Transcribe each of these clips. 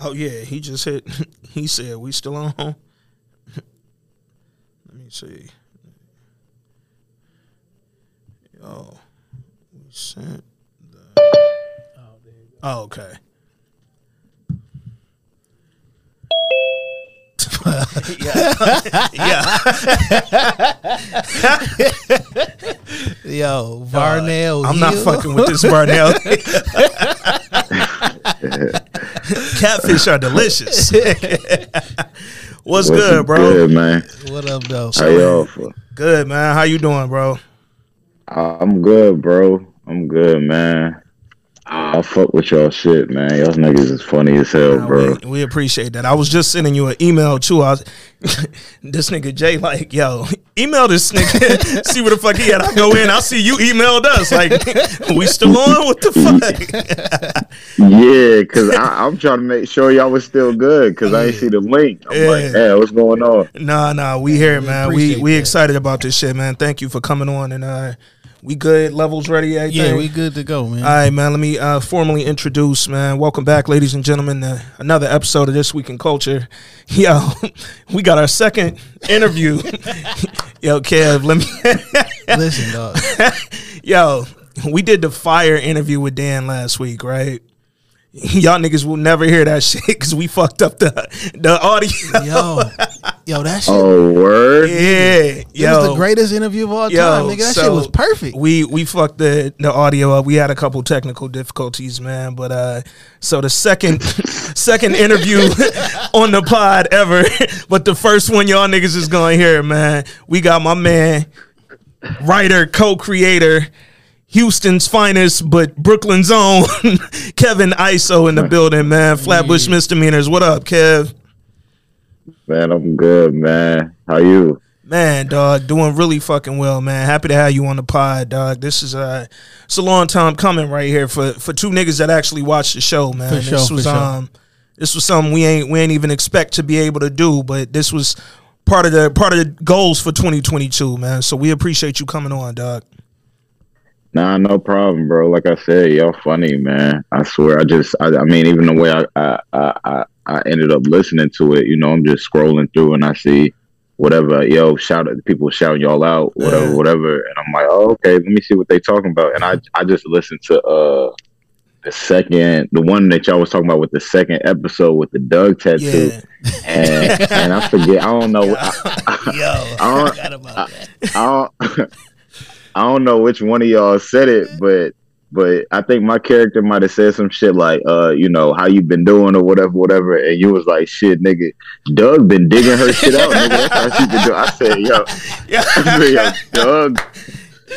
Oh yeah, he just hit. He said we still on. Let me see. Yo, we sent the. Oh, oh okay. yeah, yeah. Yo, Varnell. I'm not fucking with this Varnell. Catfish are delicious. What's, good, bro? Good, man. What up, though? How y'all? Good, man. How you doing, bro? I'm good, bro. I'm good, man. I fuck with y'all shit, man. Y'all niggas is funny as hell, Nah, bro. We, we appreciate that. I was just sending you an email too. I was, this nigga Jay like, yo, email this nigga. see what the fuck he had. I go in. I see you emailed us. Like, we still on? What the fuck? Yeah, cause I, I'm trying to make sure y'all was still good, cause I ain't see the link. I'm Yeah. like, yeah, what's going on? nah, nah. We here, we man. We appreciate we excited about this shit, man. Thank you for coming on and uh, we good. Levels ready. Everything? Yeah, we good to go, man. All right, man. Let me uh, formally introduce, man. Welcome back, ladies and gentlemen, to another episode of This Week in Culture. Yo, we got our second interview. Yo, Kev, let me. Listen, dog. Yo, we did the fire interview with Dan last week, right? Y'all niggas will never hear that shit because we fucked up the the audio. Yo, yo, that shit. Oh, word. yeah, It yo, was the greatest interview of all Yo, time, nigga. That shit was perfect. We we fucked the the audio up. We had a couple technical difficulties, man. But uh, so the second second interview on the pod ever, but the first one y'all niggas is gonna hear, man. We got my man, writer, co-creator. Houston's finest, but Brooklyn's own, Kevin Iso in the building, man. Flatbush misdemeanors. What up, Kev? Man, I'm good, man. How you? Man, dog, doing really fucking well, man. Happy to have you on the pod, dog. This is uh it's a long time coming right here for for two niggas that actually watch the show, man. For this sure, was for sure. um this was something we ain't we ain't even expect to be able to do, but this was part of the part of the goals for 2022, man. So we appreciate you coming on, dog. Nah, no problem, bro. Like I said, y'all funny, man. I swear. I just, I, I mean, even the way I, I, I, I- I ended up listening to it, you know, I'm just scrolling through and I see whatever, yo, shout out, people shouting y'all out, whatever, Yeah. whatever, and I'm like, oh, okay, let me see what they talking about, and I, I just listened to uh the second, the one that y'all was talking about with the second episode with the Doug tattoo, Yeah. and and I forget, I don't know, I, Yo, I don't- forgot about that. I don't, I don't know which one of y'all said it, but but I think my character might have said some shit like, uh, you know, how you been doing or whatever, whatever, and you was like, shit, nigga, Doug been digging her shit out, nigga. That's how she been doing. I said, yo, I said, yo, Doug,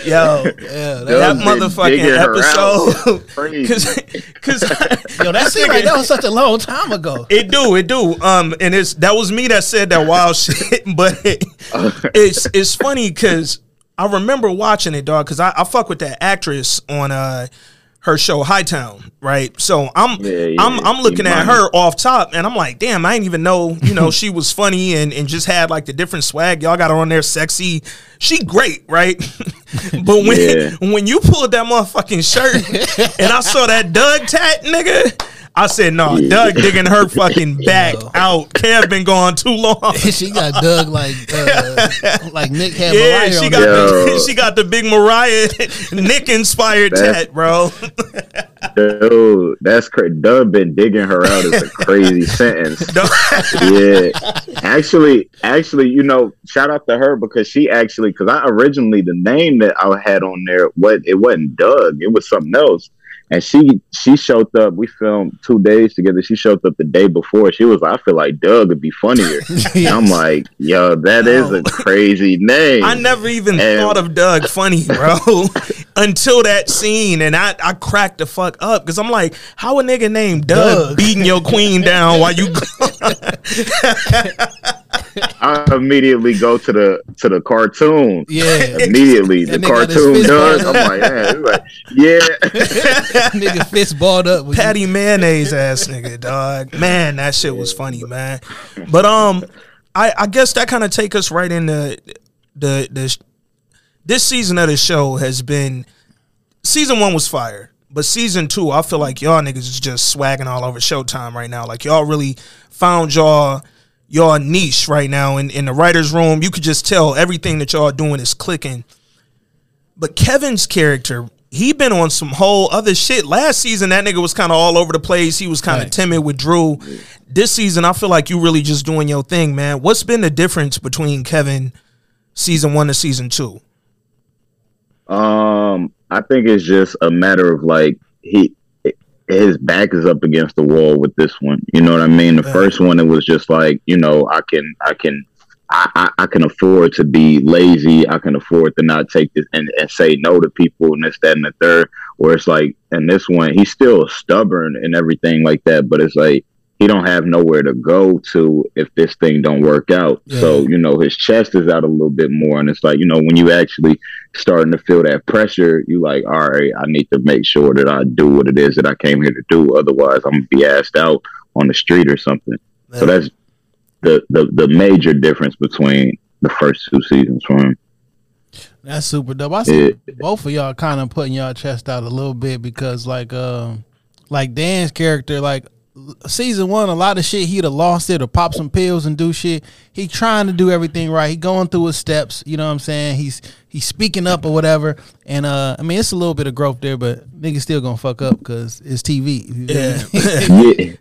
Yo, Yeah, that that, motherfucking digging her out. episode. Cause, cause yo, that seemed like that was such a long time ago. It do, it do. Um, and it's that was me that said that wild shit. But it's it's funny because I remember watching it, dog. Because I, I fuck with that actress on uh her show Hightown, right? So I'm Yeah, yeah, I'm I'm looking at her off top, and I'm like, damn, I didn't even know, you know, she was funny and and just had like the different swag. Y'all got her on there, sexy. She great, right? but when Yeah. when you pulled that motherfucking shirt and I saw that Doug tat, nigga. I said, no, Yeah. Doug digging her fucking back Yo. out. Kev been gone too long. she got Doug like uh, like Nick had Yeah, Mariah she on got the, she got the big Mariah Nick inspired That- tat, bro. Dude, that's crazy. Doug been digging her out is a crazy sentence. yeah actually actually you know shout out to her because she actually because i originally the name that i had on there what it wasn't doug it was something else and she she showed up we filmed two days together. She showed up the day before. She was like i feel like doug would be funnier. And i'm like yo that is a crazy name. I never even And- thought of Doug funny, bro, until that scene, and I, I cracked the fuck up because I'm like, how a nigga named Doug, Doug. beating your queen down while you? i immediately go to the to the cartoon Yeah, immediately the That nigga cartoon fist doug i'm like, man, like yeah nigga fist balled up. With Patti Mayonnaise ass nigga, dog. Man, that shit was funny, man. But um, I I guess that kind of take us right into the the this season of the show has been season one was fire. But season two, I feel like y'all niggas is just swagging all over Showtime right now. Like y'all really found y'all y'all niche right now in, in the writer's room. You could just tell everything that y'all doing is clicking. But Kevin's character, he been on some whole other shit. Last season, that nigga was kind of all over the place. He was kind of Right. timid with Drew. This season, I feel like you really just doing your thing, man. What's been the difference between Kevin season one to season two? Um, I think it's just a matter of like he his back is up against the wall with this one. You know what I mean? The Yeah. first one it was just like, you know, I can I can I, I, I can afford to be lazy. I can afford to not take this and, and say no to people and this, that, and the third. Where it's like, and this one, he's still stubborn and everything like that. But it's like he don't have nowhere to go to if this thing don't work out. Yeah. So you know his chest is out a little bit more, and it's like you know when you actually starting to feel that pressure, you like, all right, I need to make sure that I do what it is that I came here to do. Otherwise, I'm gonna be asked out on the street or something. So that's the, the the major difference between the first two seasons for him. That's super dope. I see Yeah. both of y'all kind of putting y'all chest out a little bit because like um like Dan's character like season one a lot of shit he'd have lost it or pop some pills and do shit. He trying to do everything right. He going through his steps. You know what I'm saying? He's he's speaking up or whatever. And uh I mean it's a little bit of growth there, but niggas still gonna fuck up because it's TV. You feel me? yeah.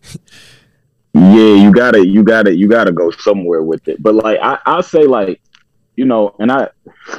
Yeah, you gotta, you gotta, you gotta go somewhere with it. But like, I, I'll say like, you know, and I,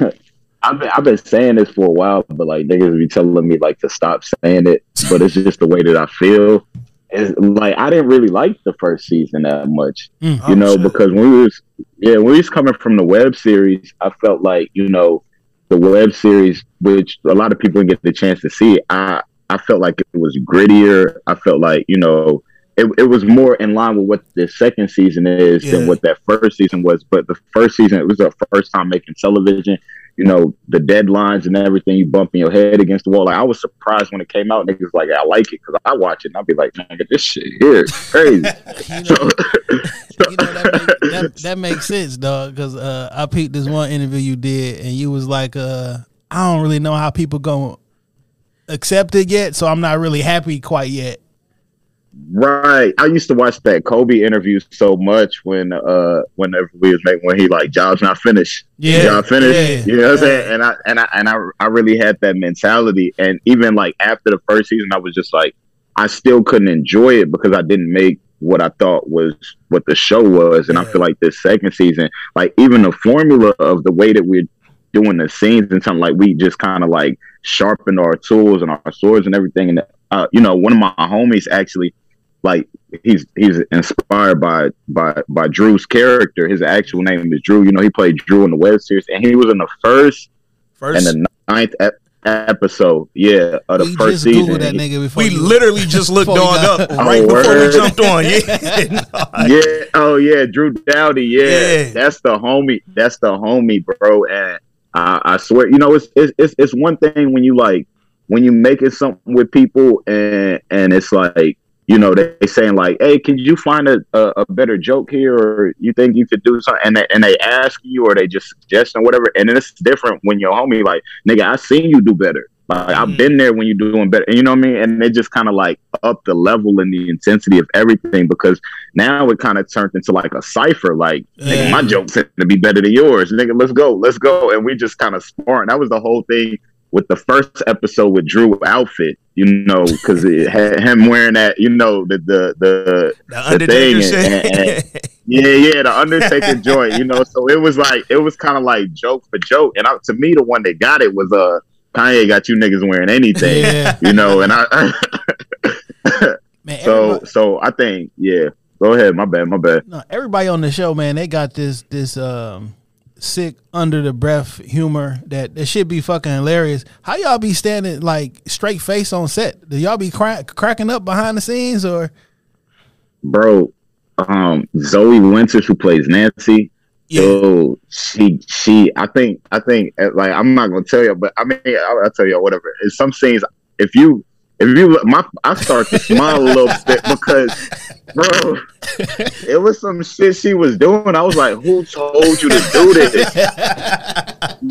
I've been, I've been saying this for a while, but like niggas be telling me like to stop saying it. But it's just the way that I feel. Is like I didn't really like the first season that much, Mm. you Oh, know, shit. because when we was, yeah, when we was coming from the web series, I felt like you know, the web series, which a lot of people didn't get the chance to see. I, I felt like it was grittier. I felt like you know it, it was more in line with what the second season is Yeah. than what that first season was. But the first season, it was our first time making television. You know, the deadlines and everything, you bumping your head against the wall. Like I was surprised when it came out. Niggas like, I like it because I watch it and I'll be like, nigga, this shit here is crazy. You know, so, you know that, make, that that makes sense, dog. Because uh, I peeped this one interview you did, and you was like, uh, "I don't really know how people gonna accept it yet, so I'm not really happy quite yet." Right. I used to watch that Kobe interview so much when uh whenever we was making when he like job's not finished. Yeah, Job finished. yeah, you know what I'm saying? And I and I and I I really had that mentality. And even like after the first season I was just like I still couldn't enjoy it because I didn't make what I thought was what the show was. And I feel like this second season, like even the formula of the way that we're doing the scenes and something like we just kind of like sharpened our tools and our swords and everything. And uh, you know, one of my homies actually like he's he's inspired by by by Drew's character. His actual name is Drew. You know, he played Drew in the web series, and he was in the first First, and the ninth ep- episode. Yeah, of the we first just season. that nigga before. we literally just looked before you dog up right Oh, before we jumped on. Yeah, yeah. Oh yeah, Drew Dowdy. Yeah. Yeah. that's the homie. That's the homie, bro. And I, I swear, you know, it's, it's it's it's one thing when you like when you making something with people and and it's like you know they, they saying like, hey, can you find a, a, a better joke here, or you think you could do something, and they, and they ask you or they just suggest or whatever, and then it's different when your homie like, nigga, I seen you do better. Like. I've been mm. there when you're doing better, and you know what I mean. And they just kind of like up the level and the intensity of everything because now it kind of turned into like a cipher. Like, nigga, my joke's to be better than yours, nigga. Let's go, let's go, and we just kind of sparring. That was the whole thing with the first episode with Drew outfit, you know, because it had him wearing that, you know, the the the The Undertaker thing and- shit. yeah, yeah, the Undertaker joint, you know. So it was like it was kind of like joke for joke, and I, to me, the one that got it was uh Kanye got you niggas wearing anything, Yeah, you know, and I. man. so everybody- so I think yeah. Go ahead, my bad, my bad. no, everybody on the show, man, they got this this um sick under the breath humor that that should be fucking hilarious. How y'all be standing like straight face on set? Do y'all be crack, cracking up behind the scenes or? bro. Um, Zoe Winters, who plays Nancy, Yeah, so she she I think I think uh, like I'm not gonna tell you, but I mean I'll, I'll tell you whatever. In some scenes, if you if you look- my I start to smile a little bit because bro, it was some shit she was doing. I was like, who told you to do this?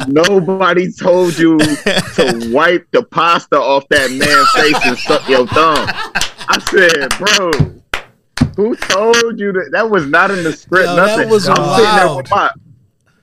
nobody told you to wipe the pasta off that man's face and suck your thumb. I said, bro, who told you that? That was not in the script. Yo, nothing. that was I'm sitting there with wild. my,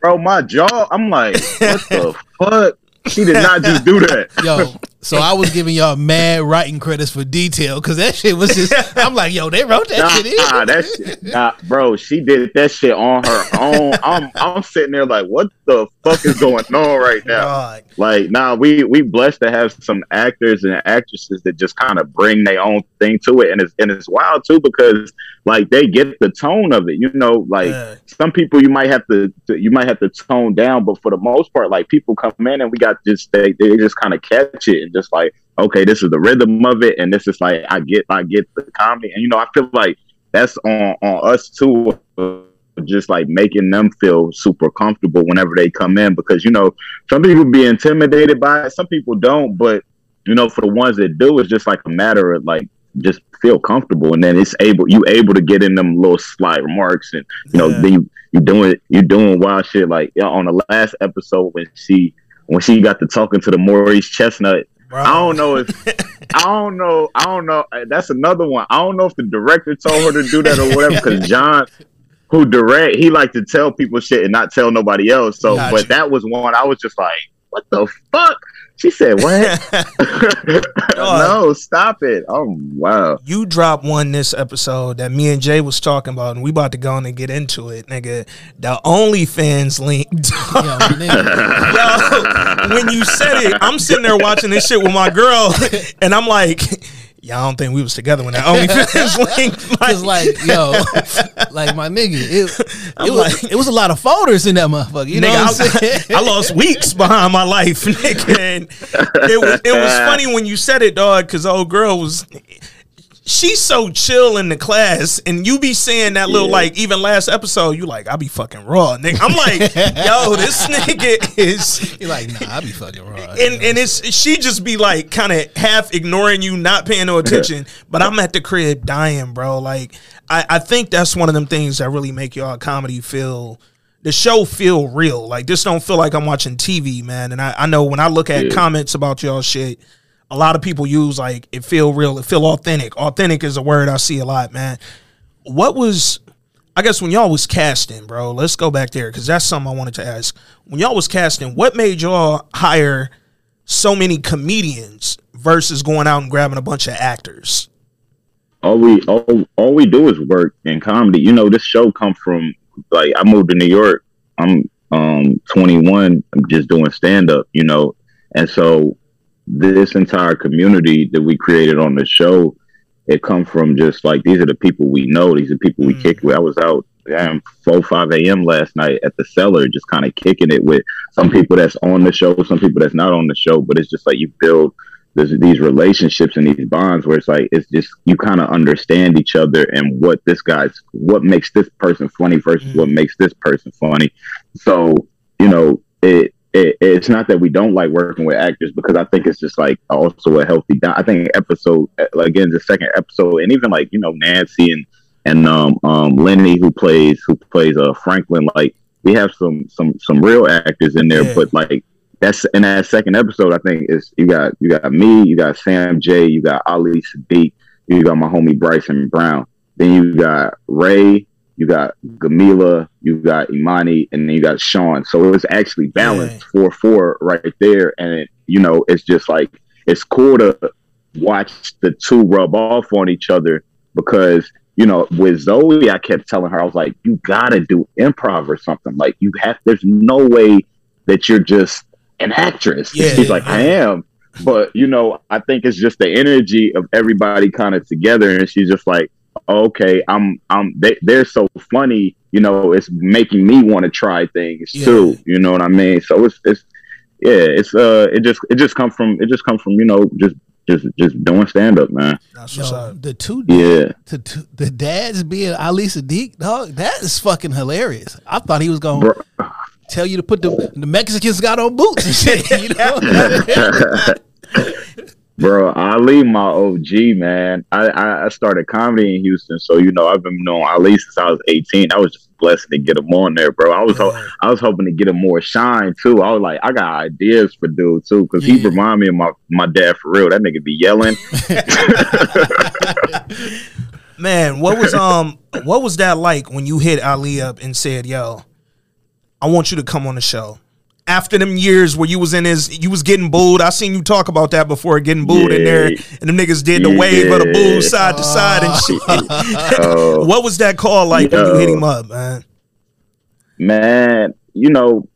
bro, my jaw. I'm like, what the fuck? She did not just do that. Yo, so I was giving y'all mad writing credits for detail because that shit was just. I'm like, yo, they wrote that Nah, shit in. nah, that shit, nah, bro. She did that shit on her own. I'm, I'm sitting there like, what the fuck is going on right now? God. Like, nah, we we blessed to have some actors and actresses that just kind of bring their own thing to it, and it's and it's wild too because like they get the tone of it. You know, like Yeah. some people you might have to, to you might have to tone down, but for the most part, like people come in and we got just they they just kind of catch it and just like, okay, this is the rhythm of it, and this is like I get I get the comedy, and you know I feel like that's on on us too. Just like making them feel super comfortable whenever they come in, because you know some people be intimidated by it, some people don't, but you know for the ones that do, it's just like a matter of like just feel comfortable, and then it's able you able to get in them little sly remarks, and you know Yeah. then you you doing you doing wild shit like you know, on the last episode when she when she got to talking to the Maurice Chestnut. I don't know if I don't know I don't know. uh, That's another one. I don't know if the director told her to do that or whatever. Because John, who direct, he like to tell people shit and not tell nobody else. So, Gotcha. but that was one I was just like, what the fuck? She said, what? no, stop it. Oh wow. you dropped one this episode that me and Jay was talking about, and we about to go on and get into it, nigga. The OnlyFans link. Yo. Yo, when you said it, I'm sitting there watching this shit with my girl, and I'm like, "Yeah, I don't think we was together when that OnlyFans link." Cause like, yo, like my nigga, it, it was like- it was a lot of folders in that motherfucker. You know what I'm I lost weeks behind my life, nigga. And it was it was funny when you said it, dog, because old girl was. She's so chill in the class, and you be saying that little Yeah. like even last episode, you like I be fucking raw, nigga. I'm like, yo, this nigga is You're like, nah, I be fucking raw. and and it's she just be like kind of half ignoring you, not paying no attention. but I'm at the crib dying, bro. Like I, I think that's one of them things that really make y'all comedy feel the show feel real. Like this don't feel like I'm watching TV, man. And I, I know when I look at Yeah. comments about y'all shit, a lot of people use like it feel real, it feel authentic. Authentic is a word I see a lot, man. What was I guess when y'all was casting, bro, let's go back there because that's something I wanted to ask. When y'all was casting, what made y'all hire so many comedians versus going out and grabbing a bunch of actors? all we all, all we do is work in comedy. You know, this show come from like I moved to New York. I'm um 21. I'm just doing stand up, you know. And so this entire community that we created on the show, it come from just like these are the people we know, these are people we Mm. kick with. I was out damn four, five AM last night at the cellar, just kind of kicking it with some people that's on the show, some people that's not on the show, but it's just like you build there's these relationships and these bonds where it's like it's just you kind of understand each other and what this guy's what makes this person funny versus Mhm. what makes this person funny. So you know it, it it's not that we don't like working with actors because I think it's just like also a healthy. I think episode like again the second episode and even like you know Nancy and and um um Lenny who plays who plays uh Franklin like we have some some some real actors in there Yeah. but like that's in that second episode. I think is you got you got me, you got Sam Jay, you got Ali Siddiq, you got my homie Bryson Brown. Then you got Ray, you got Gamila, you got Imani, and then you got Sean. So it's actually balanced four four right there, and it, you know it's just like it's cool to watch the two rub off on each other because you know with Zoe, I kept telling her I was like, you gotta do improv or something. Like you have, there's no way that you're just an actress. Yeah, She's like, I am. But you know, I think it's just the energy of everybody kind of together, and she's just like, okay, I'm, I'm. They, they're so funny, you know. It's making me want to try things Yeah. too. You know what I mean? So it's, it's, yeah, it's, uh, it just, it just come from, it just come from, you know, just, just, just doing stand up, man. That's Yo, the two Yeah. to, to, the dads being Ali Siddiq, dog, that is fucking hilarious. I thought he was gonna tell you to put the the Mexicans got on boots and shit. You know, Bro, Ali, my OG man. I, I started comedy in Houston, so you know I've been knowing Ali since I was eighteen. I was just blessed to get him on there, bro. I was ho- I was hoping to get him more shine too. I was like, I got ideas for dude too, because he remind me of my my dad for real. That nigga be yelling. man, what was um what was that like when you hit Ali up and said, "Yo, I want you to come on the show"? After them years where you was in his, you was getting booed. I seen you talk about that before, getting booed yeah. in there, and them niggas did the yeah. wave of the boo side to side and shit. Oh. what was that call like Yo. when you hit him up, man? Man, you know,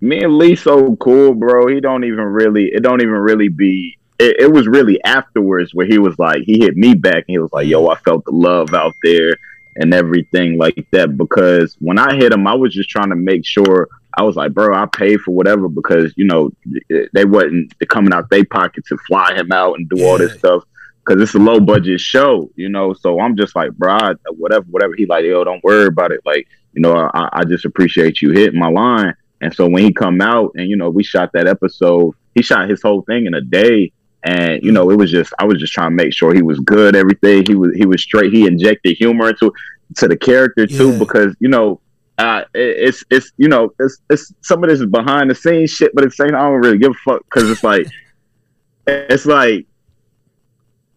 me and Lee so cool, bro. He don't even really, it don't even really be. It, it was really afterwards where he was like, he hit me back and he was like, "Yo, I felt the love out there." and everything like that. Because when I hit him, I was just trying to make sure I was like, bro, I paid for whatever because you know they wasn't coming out their pocket to fly him out and do yeah. all this stuff because it's a low budget show, you know. So I'm just like, bro, I, whatever, whatever. He like, yo, don't worry about it. Like, you know, I, I just appreciate you hitting my line. And so when he come out and you know we shot that episode, he shot his whole thing in a day. And you know, it was just I was just trying to make sure he was good. Everything he was he was straight. He injected humor into to the character too, yeah. because you know uh, it's it's you know it's it's some of this is behind the scenes shit, but it's saying I don't really give a fuck because it's like it's like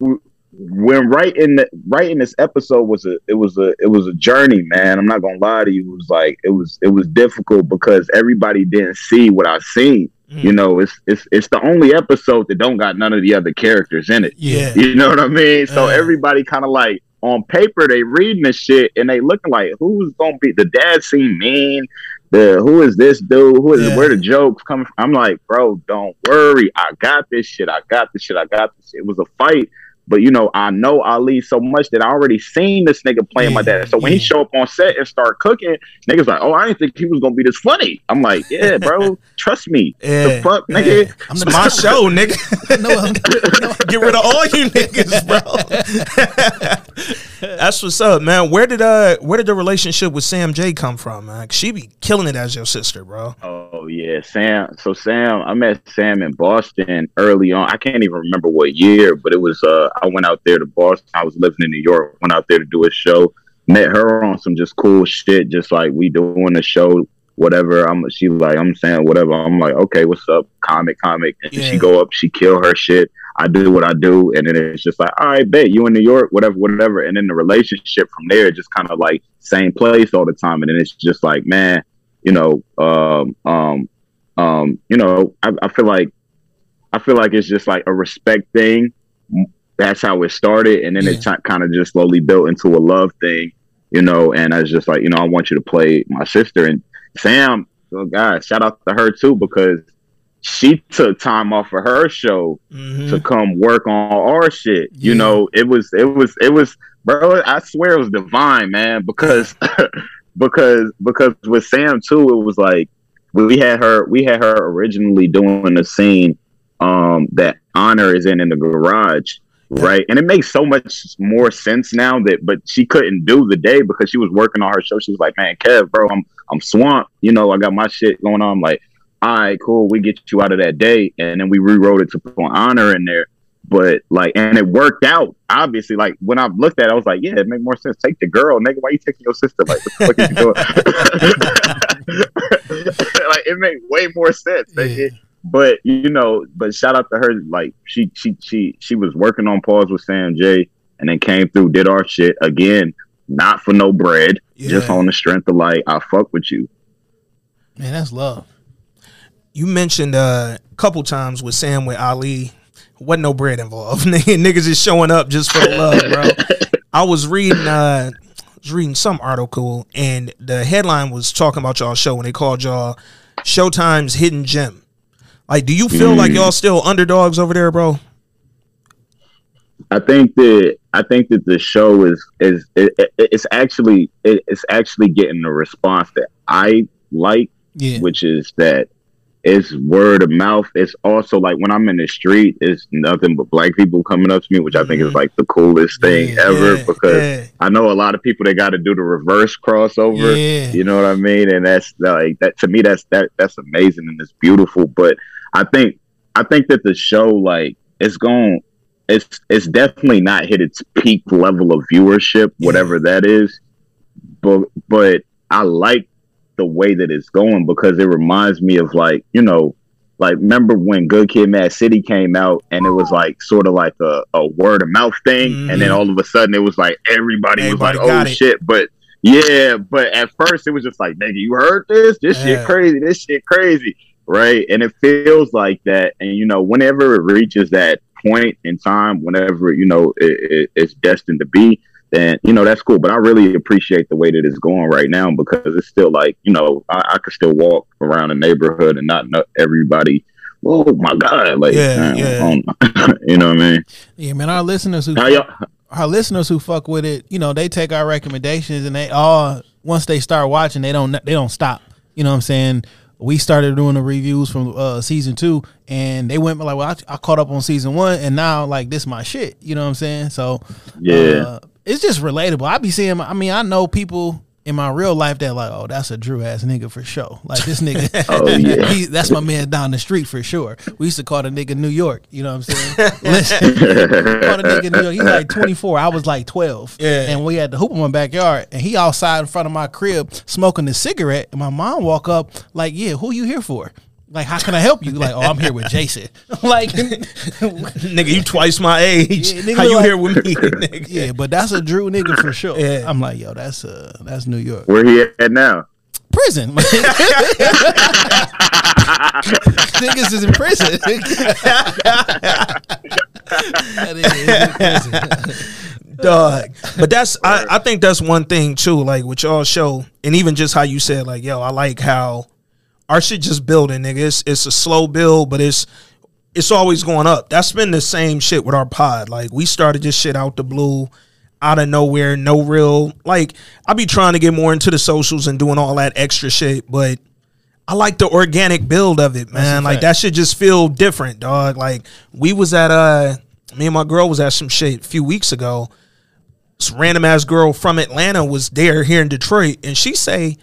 when writing the, writing this episode was a it was a it was a journey, man. I'm not gonna lie to you. It was like it was it was difficult because everybody didn't see what I seen. Mm. You know, it's it's it's the only episode that don't got none of the other characters in it. Yeah, you know what I mean. So uh. everybody kind of like on paper they reading this shit and they looking like who's gonna be the dad seem mean? The who is this dude? Who is yeah. where the jokes coming from? I'm like bro don't worry. I got this shit. I got this shit. I got this shit. it was a fight but you know, I know Ali so much that I already seen this nigga playing yeah, my dad. So when yeah. he show up on set and start cooking, niggas like, oh, I didn't think he was gonna be this funny. I'm like, yeah, bro, trust me. Yeah, the fuck, nigga. Yeah. I'm the my show, nigga. no, no, Get rid of all you niggas, bro. That's what's up, man. Where did uh where did the relationship with Sam Jay come from, man? She be killing it as your sister, bro. Oh yeah, Sam. So Sam, I met Sam in Boston early on. I can't even remember what year, but it was uh I went out there to Boston. I was living in New York. Went out there to do a show. Met her on some just cool shit, just like we doing a show, whatever. I'm she like I'm saying whatever. I'm like okay, what's up, comic, comic. And yeah. she go up, she kill her shit. I do what I do, and then it's just like all right, bet you in New York, whatever, whatever. And then the relationship from there just kind of like same place all the time, and then it's just like man, you know, um, um, um, you know, I, I feel like I feel like it's just like a respect thing that's how it started, and then yeah. it t- kind of just slowly built into a love thing, you know. And I was just like, you know, I want you to play my sister and Sam. Oh God, shout out to her too because she took time off of her show mm-hmm. to come work on our shit. Yeah. You know, it was it was it was bro. I swear it was divine, man. Because because because with Sam too, it was like we had her we had her originally doing the scene um that honor is in in the garage right? And it makes so much more sense now that, but she couldn't do the day because she was working on her show. She was like, "Man, Kev, bro, I'm I'm swamped. You know, I got my shit going on." I'm like, "All right, cool. We get you out of that day," and then we rewrote it to put honor in there. But like, and it worked out. Obviously, like when I looked at, it, I was like, "Yeah, it make more sense. Take the girl, nigga. Why you taking your sister? Like, what the fuck you doing?" like, it made way more sense. Yeah but you know, but shout out to her. Like she she she she was working on pause with Sam Jay, and then came through, did our shit again, not for no bread, yeah. just on the strength of like I fuck with you. Man, that's love. You mentioned uh, a couple times with Sam with Ali, wasn't no bread involved. Niggas is showing up just for the love, bro. I was reading uh was reading some article and the headline was talking about y'all show when they called y'all Showtime's Hidden Gem. Like, do you feel mm. like y'all still underdogs over there, bro? I think that I think that the show is is it, it, it's actually it, it's actually getting the response that I like, yeah. which is that it's word of mouth. It's also like when I'm in the street, it's nothing but black people coming up to me, which I think is like the coolest thing yeah, ever yeah, because yeah. I know a lot of people that got to do the reverse crossover. You know what I mean? And that's like that to me. That's that that's amazing and it's beautiful. But I think I think that the show like it's going it's it's definitely not hit its peak level of viewership, whatever yeah. that is. But but I like the way that it's going because it reminds me of like, you know, like remember when Good Kid Mad City came out and it was like sort of like a, a word of mouth thing mm-hmm. and then mm-hmm. all of a sudden it was like everybody, everybody was like, Oh shit. But yeah, but at first it was just like, nigga, you heard this? This yeah. shit crazy. This shit crazy. Right. And it feels like that. And, you know, whenever it reaches that point in time, whenever, you know, it, it, it's destined to be, then, you know, that's cool. But I really appreciate the way that it's going right now because it's still like, you know, I, I could still walk around the neighborhood and not know everybody oh my god like yeah, yeah. you know what i mean yeah man our listeners who our listeners who fuck with it, you know, they take our recommendations and they all once they start watching, they don't they don't stop. You know what I'm saying? We started doing the reviews from uh, season two, and they went like, "Well, I, I, caught up on season one, and now like this my shit." You know what I'm saying? So yeah, uh, it's just relatable. I be seeing. I mean, I know people in my real life that like, oh, that's a Drew ass nigga for sure. Like this nigga, oh, yeah. he, that's my man down the street for sure. We used to call the nigga New York. You know what I'm saying? Listen, call the nigga New York. He's like 24. I was like 12. Yeah. And we had the hoop in my backyard, and he outside in front of my crib smoking a cigarette. And my mom walk up like, yeah, who you here for? Like, how can I help you? Like, oh, I'm here with Jason. like, nigga, you twice my age. Yeah, how you like, here with me? Nigga? Yeah, but that's a Drew nigga for sure. Yeah. I'm like, yo, that's uh, that's New York. Where he at now? Prison. Niggas is in prison. Dog. But that's I, I think that's one thing too, like with y'all show, and even just how you said, like, yo, I like how our shit just building, nigga. It's it's a slow build, but it's it's always going up. That's been the same shit with our pod. Like we started this shit out the blue, out of nowhere, no real like I be trying to get more into the socials and doing all that extra shit, but I like the organic build of it, man. Like that should just feel different, dog. Like we was at uh me and my girl was at some shit a few weeks ago. This random ass girl from Atlanta was there here in Detroit, and she say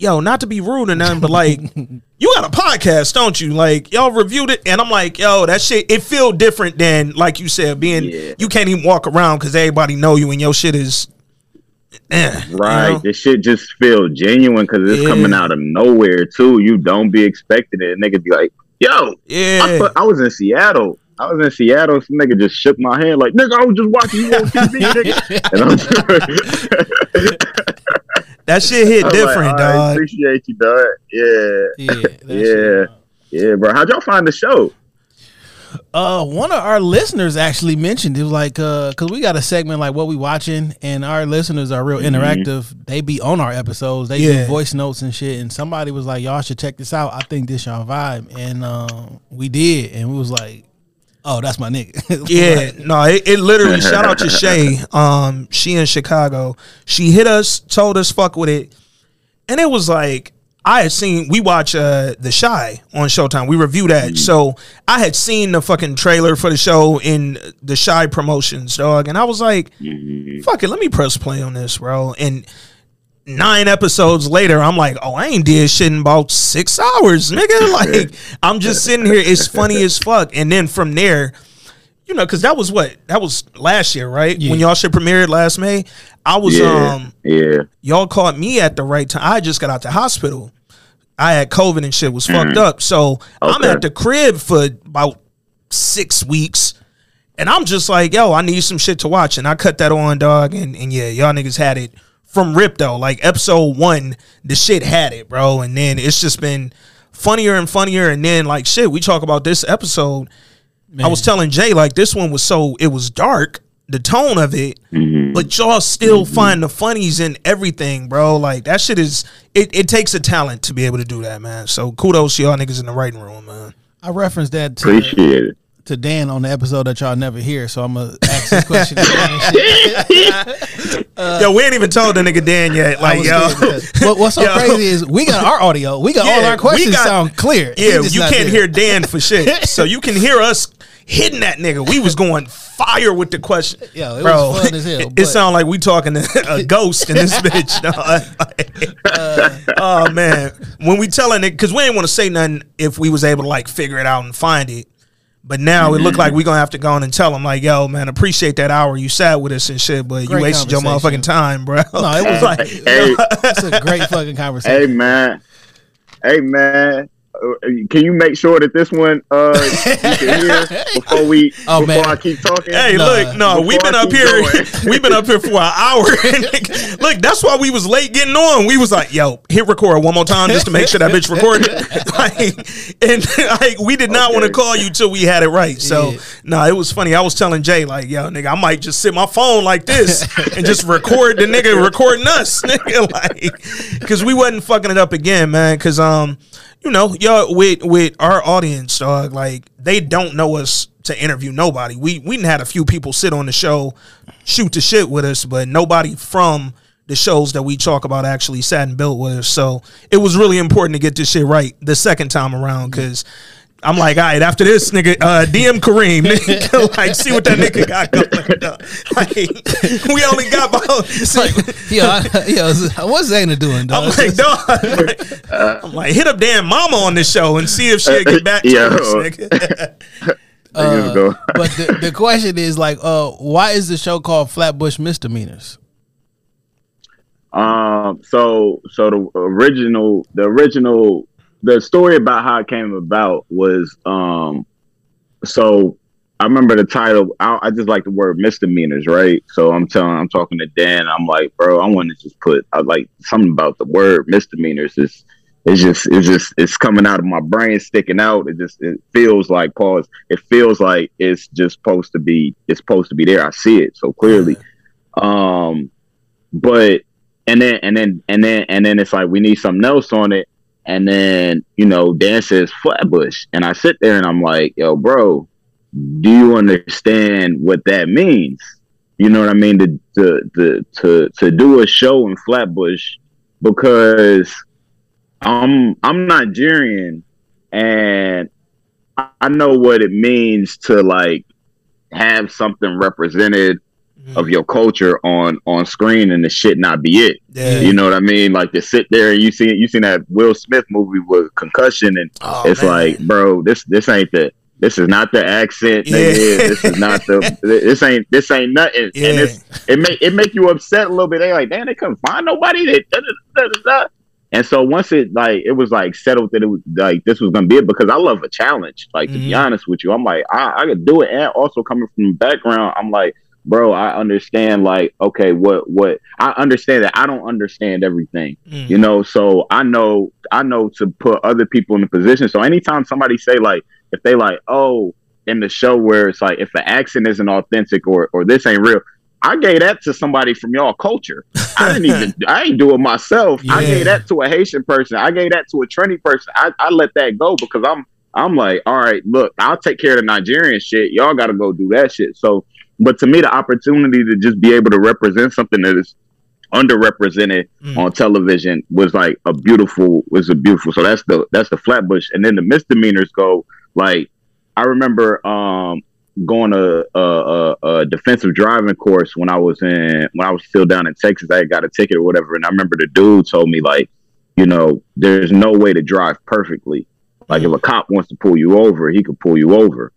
yo, not to be rude or nothing, but like, you got a podcast, don't you? Like, y'all reviewed it, and I'm like, yo, that shit, it feel different than, like you said, being, yeah. you can't even walk around because everybody know you and your shit is, eh, right. You know? This shit just feel genuine because it's yeah. coming out of nowhere too. You don't be expecting it. And nigga be like, yo, yeah, I, I was in Seattle. I was in Seattle. Some nigga just shook my hand like, nigga, I was just watching you on TV, nigga. And I'm that shit hit different, like, dog. I appreciate you, dog. Yeah, yeah, yeah, yeah, bro. How'd y'all find the show? Uh, one of our listeners actually mentioned it was like, uh, cause we got a segment like what we watching, and our listeners are real mm-hmm. interactive. They be on our episodes. They yeah. do voice notes and shit. And somebody was like, "Y'all should check this out. I think this y'all vibe." And um, we did, and we was like, Oh, that's my nigga. yeah, no, it, it, literally. shout out to Shay. Um, she in Chicago. She hit us, told us fuck with it, and it was like I had seen. We watch uh The Chi on Showtime. We review that, mm. so I had seen the fucking trailer for the show in the Chi promotions, dog, and I was like, mm-hmm. fuck it, let me press play on this, bro, and nine episodes later, I'm like, oh, I ain't did shit in about six hours, nigga. Like, I'm just sitting here. It's funny as fuck. And then from there, you know, because that was what that was last year, right? Yeah. When y'all shit premiered last May, I was yeah, um yeah. Y'all caught me at the right time. I just got out the hospital. I had COVID and shit was mm fucked up. So okay. I'm at the crib for about six weeks. And I'm just like, yo, I need some shit to watch. And I cut that on, dog. And, and yeah, y'all niggas had it from Rip though. Like episode one, the shit had it, bro. And then it's just been funnier and funnier. And then like shit, we talk about this episode. Man. I was telling Jay like this one was so it was dark, the tone of it, mm-hmm. but y'all still mm-hmm. find the funnies in everything, bro. Like that shit is it, it takes a talent to be able to do that, man. So kudos to y'all niggas in the writing room, man. I referenced that to Appreciate it to Dan on the episode that y'all never hear, so I'm gonna ask this question. uh, yo, we ain't even told the nigga Dan yet. Like, yo, but what's so yo. crazy is we got our audio, we got yeah, all our questions got, sound clear. Yeah, you can't there. hear Dan for shit, so you can hear us hitting that nigga. We was going fire with the question. Yo, it Bro, was fun as hell. It, it sounded like we talking to a ghost in this bitch. uh, oh man, when we telling it, because we ain't want to say nothing if we was able to like figure it out and find it. But now it looked like mm-hmm. we're gonna have to go on and tell them like, yo, man, appreciate that hour you sat with us and shit, but Great you wasted your motherfucking time, bro. No, it was like Hey, it's a great fucking conversation. hey man, hey man. Uh, Can you make sure that this one uh you can hear before we Oh, before man. I keep talking? Hey, Nah. look, no, Before we've been up here. we've been up here for an hour. look, that's why we was late getting on. We was like, yo, hit record one more time just to make sure that bitch recorded. like, and like, we did not want to call you till we had it right. So, Yeah. no, it was funny. I was telling Jay, like, yo, nigga, I might just sit my phone like this and just record the nigga recording us, nigga, like, because we wasn't fucking it up again, man. Because um, you know, yo, with with our audience, dog, like they don't know us to interview nobody. We we had a few people sit on the show, shoot the shit with us, but nobody from the shows that we talk about actually sat and built with us. So it was really important to get this shit right the second time around because. I'm like, all right, after this, nigga, uh, DM Kareem, nigga, like, see what that nigga got going. dog. Like, we only got about, It's like, yo, I, yo, what's Zayna doing, I'm dog? like, dog. I'm like, hit up damn mama on this show and see if she'll get back to Yo. us, nigga. Niggas go. but the, the question is like, uh, why is the show called Flatbush Misdemeanors? Um. So so the original the original the story about how it came about was um. So I remember the title. I, I just like the word misdemeanors, right? So I'm telling I'm talking to Dan. I'm like, bro, I want to just put I like something about the word misdemeanors. Is it's just it's just it's coming out of my brain, sticking out. It just it feels like pause. It feels like it's just supposed to be it's supposed to be there. I see it so clearly. Um, but and then and then and then and then it's like we need something else on it. And then you know Dan says Flatbush, and I sit there and I'm like, yo, bro, do you understand what that means? You know what I mean? To to to to, to do a show in Flatbush because I'm I'm Nigerian and I I know what it means to like have something represented of your culture on on screen and the shit not be it. Yeah. You know what I mean? Like to sit there and you see you seen that Will Smith movie with concussion and Oh, it's man. like, bro, this this ain't the this is not the accent, Yeah. This is not the this ain't this ain't nothing. Yeah. And it's it make it make you upset a little bit. They like, damn, they couldn't find nobody. That da, da, da. And so once it like it was like settled that it was like this was gonna be it because I love a challenge. Like to be Mhm. honest with you, I'm like I, I could do it. And also coming from the background, I'm like, bro, I understand. Like okay, what what I understand that I don't understand everything Mm. you know so i know i know to put other people in the position. So anytime somebody say like if they like oh in the show where it's like if the accent isn't authentic or or this ain't real i gave that to somebody from y'all culture. I didn't even i ain't do it myself. I gave that to a haitian person. I gave that to a trini person. I, I let that go because i'm i'm like all right look i'll take care of the nigerian shit. Y'all gotta go do that shit. So but to me the opportunity to just be able to represent something that is underrepresented Mm. on television was like a beautiful was a beautiful so that's the that's the flatbush. And then the misdemeanors go like i remember um going to a, a, a defensive driving course when i was in when i was still down in texas. I had got a ticket or whatever and i remember the dude told me like you know there's no way to drive perfectly. Like if a cop wants to pull you over he could pull you over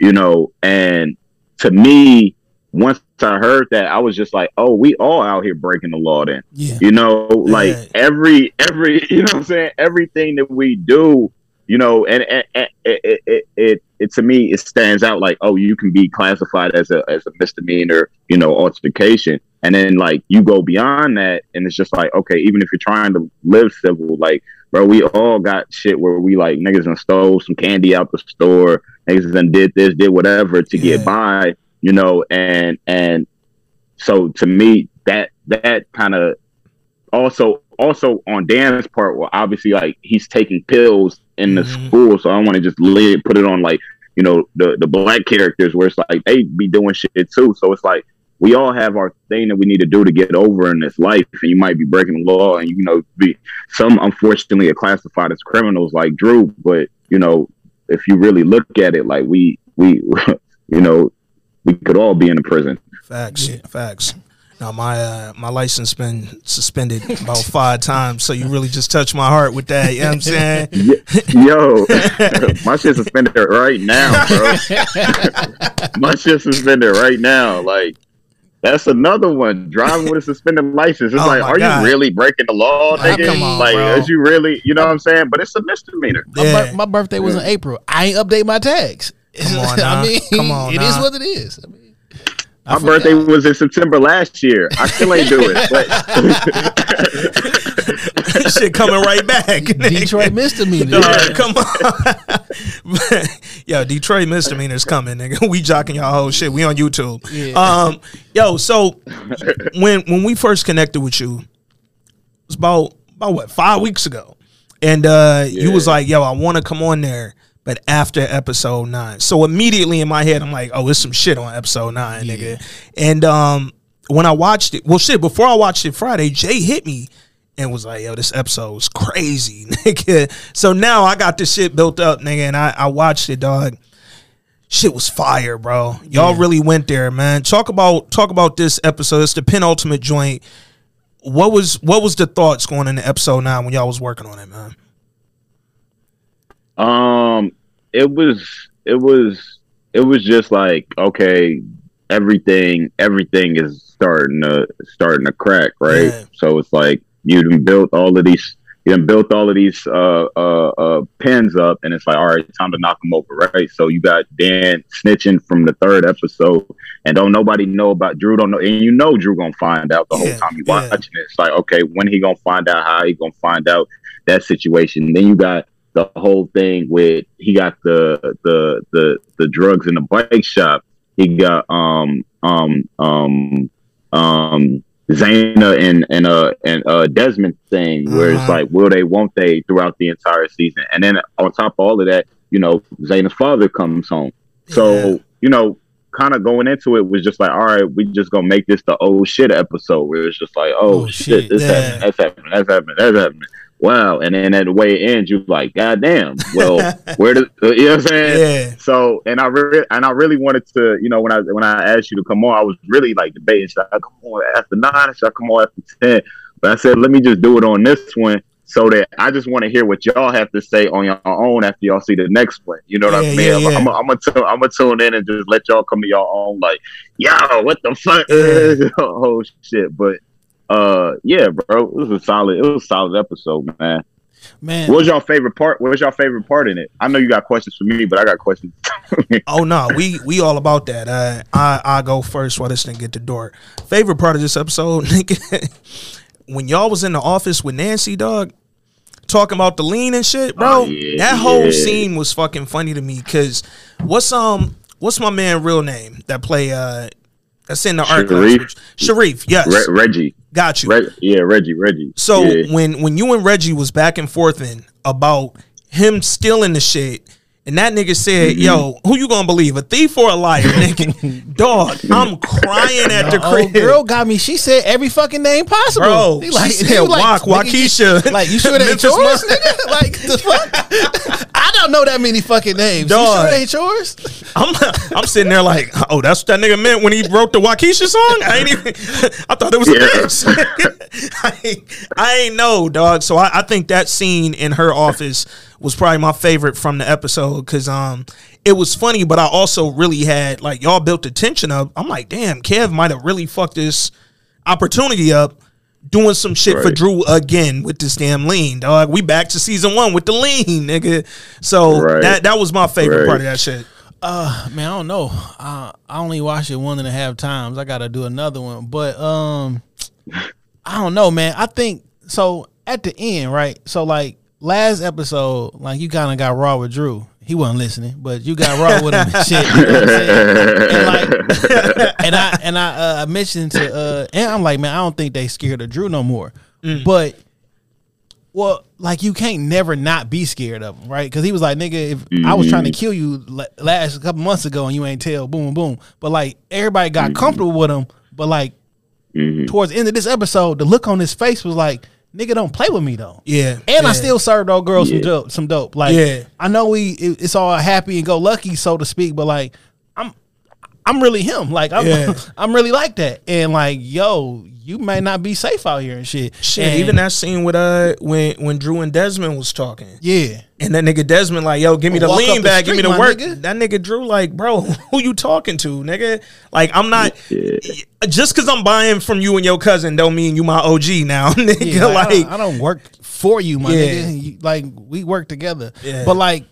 you know? And to me once i heard that i was just like oh we all out here breaking the law then Yeah. you know like Yeah. every every you know what i'm saying everything that we do you know and, and, and it, it, it, it, it to me it stands out like oh you can be classified as a as a misdemeanor you know altercation and then like you go beyond that and it's just like okay even if you're trying to live civil like bro we all got shit where we like niggas and stole some candy out the store niggas and did this did whatever to Yeah. get by you know and and so to me that that kind of also also on Dan's part, well, obviously like he's taking pills in the Mhm. school, so I want to just lay, put it on like you know the the black characters where it's like they be doing shit too. So it's like we all have our thing that we need to do to get over in this life, and you might be breaking the law, and you know be some unfortunately are classified as criminals like Drew, but you know if you really look at it, like we we you know we could all be in a prison. Facts, Yeah. facts. Now my uh, my license been suspended about five times, so you really just touched my heart with that. You know what I'm saying? Yo, my shit suspended right now, bro. my shit suspended right now. Like that's another one. Driving with a suspended license. It's Oh like, are God. you really breaking the law, nigga? come on, like, bro. is you really? You know what I'm saying? But it's a misdemeanor. My, Yeah. bir- my birthday was in April. I ain't update my tags. Come on. I mean, Come on it is now. what it is. I mean, My birthday was in September last year. I still ain't do it. But Shit coming right back. nigga. Detroit misdemeanor. Dog, come on. yo, Detroit misdemeanors coming, nigga. We jocking y'all whole shit. We on YouTube. Yeah. Um, yo, so when when we first connected with you, it was about about what, five weeks ago. And uh you was like, yo, I wanna come on there, but after episode nine. So immediately in my head, I'm like, oh, it's some shit on episode nine, nigga. And um when I watched it, well shit, before I watched it Friday, Jay hit me and was like, yo, this episode was crazy, nigga. So now I got this shit built up, nigga, and I, I watched it, dog. Shit was fire, bro. Y'all really went there, man. Talk about talk about this episode. It's the penultimate joint. What was what was the thoughts going into episode nine when y'all was working on it, man? Um, it was it was it was just like okay, everything everything is starting to starting to crack, right? Yeah. So it's like you built all of these you done built all of these uh uh uh pins up, and it's like all right, time to knock them over, right? So you got Dan snitching from the third episode, and don't nobody know about Drew. Don't know, and you know Drew gonna find out the Yeah, whole time you yeah. watching it. It's like okay, when he gonna find out? How he gonna find out that situation? Then you got the whole thing with he got the the the the drugs in the bike shop. He got um um um um Zayna and and uh and uh Desmond thing where it's Uh-huh. like will they won't they throughout the entire season and then on top of all of that you know Zayna's father comes home so Yeah. you know kind of going into it was just like all right we just gonna make this the old shit episode where it's just like oh, Oh, shit, shit, this yeah. happened that's happening that's happening that's happening wow and then at the way it ends you're like god damn well where does you know what I'm saying Yeah. so, and I really and I really wanted to, you know, when I when I asked you to come on, I was really like debating: should I come on after nine? Should I come on after ten? But I said, let me just do it on this one, so that I just want to hear what y'all have to say on your own after y'all see the next one. You know what Yeah, I mean? yeah, I'm, yeah. I'm, I'm gonna tune, I'm gonna tune in and just let y'all come to your own, like, yo, what the fuck? Yeah. oh shit! But uh, yeah, bro, it was a solid, it was a solid episode, man. Man, What was your favorite part? What was your favorite part in it? I know you got questions for me, but I got questions. Oh no, we we all about that. Uh, I I go first while this thing get the door. Favorite part of this episode, nigga, when y'all was in the office with Nancy, dog, talking about the lean and shit, bro. Oh, yeah, that whole yeah. scene was fucking funny to me. Cause what's um what's my man real name that play uh that's in the art class? Sharif? Sharif, yes, Re- Reggie, got you. Re- yeah, Reggie, Reggie. So yeah. when when you and Reggie was back and forth in about him stealing the shit, and that nigga said, Mm-hmm. "Yo, who you gonna believe, a thief or a liar?" nigga, dog, I'm crying at the crib. girl got me. She said every fucking name possible. Bro, He she said he Wak, nigga, Waukesha, Like you sure that ain't Memphis yours, nigga? Like the fuck? I don't know that many fucking names. You Dog. sure it ain't yours? I'm I'm sitting there like, oh, that's what that nigga meant when he wrote the Waukesha song. I ain't even. I thought it was Yeah. a bitch. I, ain't, I ain't know, dog. So I, I think that scene in her office was probably my favorite from the episode because um it was funny, but I also really had like y'all built the tension up. I'm like, damn, Kev might have really fucked this opportunity up. Doing some shit for Drew again with this damn lean, dog. We back to season one with the lean, nigga. So Right. that that was my favorite Right. part of that shit. Uh, man, I don't know. Uh, I only watched it one and a half times. I got to do another one, but um, I don't know, man. I think so. At the end, right? So like last episode, like you kind of got raw with Drew. He wasn't listening, but you got raw with him and shit. You know what I'm? And like, and I and I uh, mentioned to uh, and I'm like, man, I don't think they scared of Drew no more. But well, like you can't never not be scared of him, right? Because he was like, nigga, if I was trying to kill you la- last couple months ago and you ain't tell, boom, boom. But like everybody got comfortable with him, but like Mhm. towards the end of this episode, the look on his face was like, nigga, don't play with me though. Yeah, And I still served old girls some dope, some dope. Like, Yeah. I know we, it- it's all happy and go lucky, so to speak, but like, I'm, I'm really him. Like I'm Yeah. I'm really like that. And like, yo, you might not be safe out here and shit. Shit, And- even that scene with uh when when Drew and Desmond was talking, Yeah. and that nigga Desmond like, yo, give me the lean the back, give me the work. nigga. That nigga Drew like, bro, who you talking to, nigga? Like, I'm not Yeah. just because I'm buying from you and your cousin don't mean you my OG now, nigga. Yeah, like, I, don't, I don't work for you, my Yeah. nigga. You- like we work together. Yeah. But like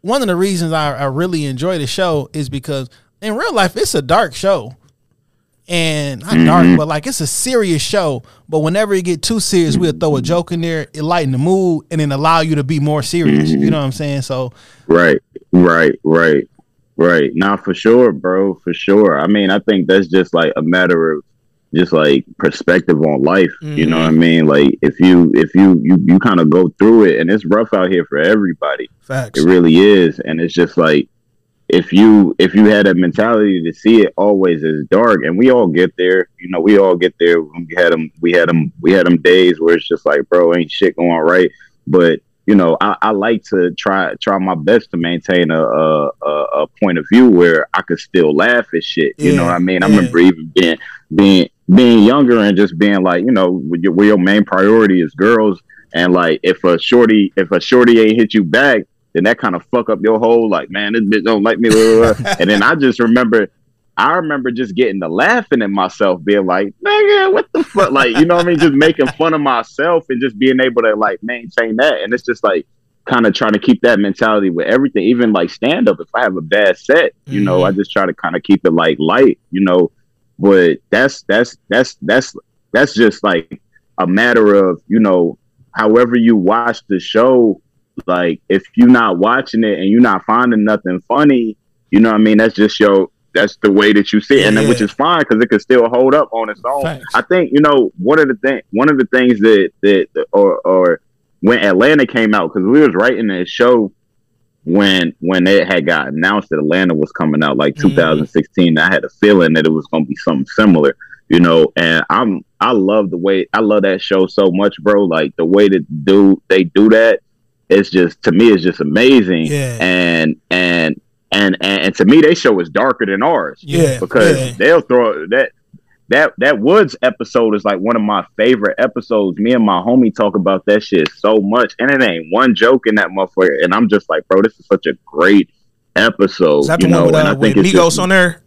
one of the reasons I, I really enjoy the show is because in real life it's a dark show. And not dark, mm-hmm. but like it's a serious show. But whenever you get too serious, we'll throw a joke in there, it lighten the mood, and then allow you to be more serious. You mm-hmm. know what I'm saying? So Right, right, right, right. Now, for sure, bro, for sure. I mean, I think that's just like a matter of just like perspective on life. You know what I mm-hmm. mean? Like if you if you you you kind of go through it, and it's rough out here for everybody. facts. It really is, and it's just like if you if you had a mentality to see it always as dark, and we all get there. You know, we all get there. We had them. We had them. We had them days where it's just like, bro, ain't shit going right. But you know, I, I like to try try my best to maintain a, a a point of view where I could still laugh at shit. You know what I mean? I yeah. remember even being being being younger and just being like, you know, your, where your main priority is girls, and like if a shorty if a shorty ain't hit you back, then that kind of fuck up your whole like, man, this bitch don't like me. blah, blah, and then I just remember. I remember just getting to laughing at myself, being like, nigga, what the fuck? Like, you know what I mean? Just making fun of myself and just being able to like maintain that. And it's just like kind of trying to keep that mentality with everything, even like stand up. If I have a bad set, you know, mm-hmm. I just try to kind of keep it like light, you know. But that's that's that's that's that's just like a matter of, you know, however you watch the show, like if you're not watching it and you're not finding nothing funny, you know what I mean? That's just your that's the way that you see it, and then, which is fine because it can still hold up on its own. Facts. I think you know one of the thing one of the things that that or or when Atlanta came out because we was writing a show when when it had got announced that Atlanta was coming out like Mhm. 2016. I had a feeling that it was going to be something similar, you know. And I'm I love the way I love that show so much, bro. Like the way that do they do that, it's just to me it's just amazing. Yeah. And and and and, and to me, they show is darker than ours Yeah, because yeah. they'll throw that that that Woods episode is like one of my favorite episodes. Me and my homie talk about that shit so much, and it ain't one joke in that motherfucker. And I'm just like, bro, this is such a great episode. Is that the you know, one with, and I uh, think Migos just, on there?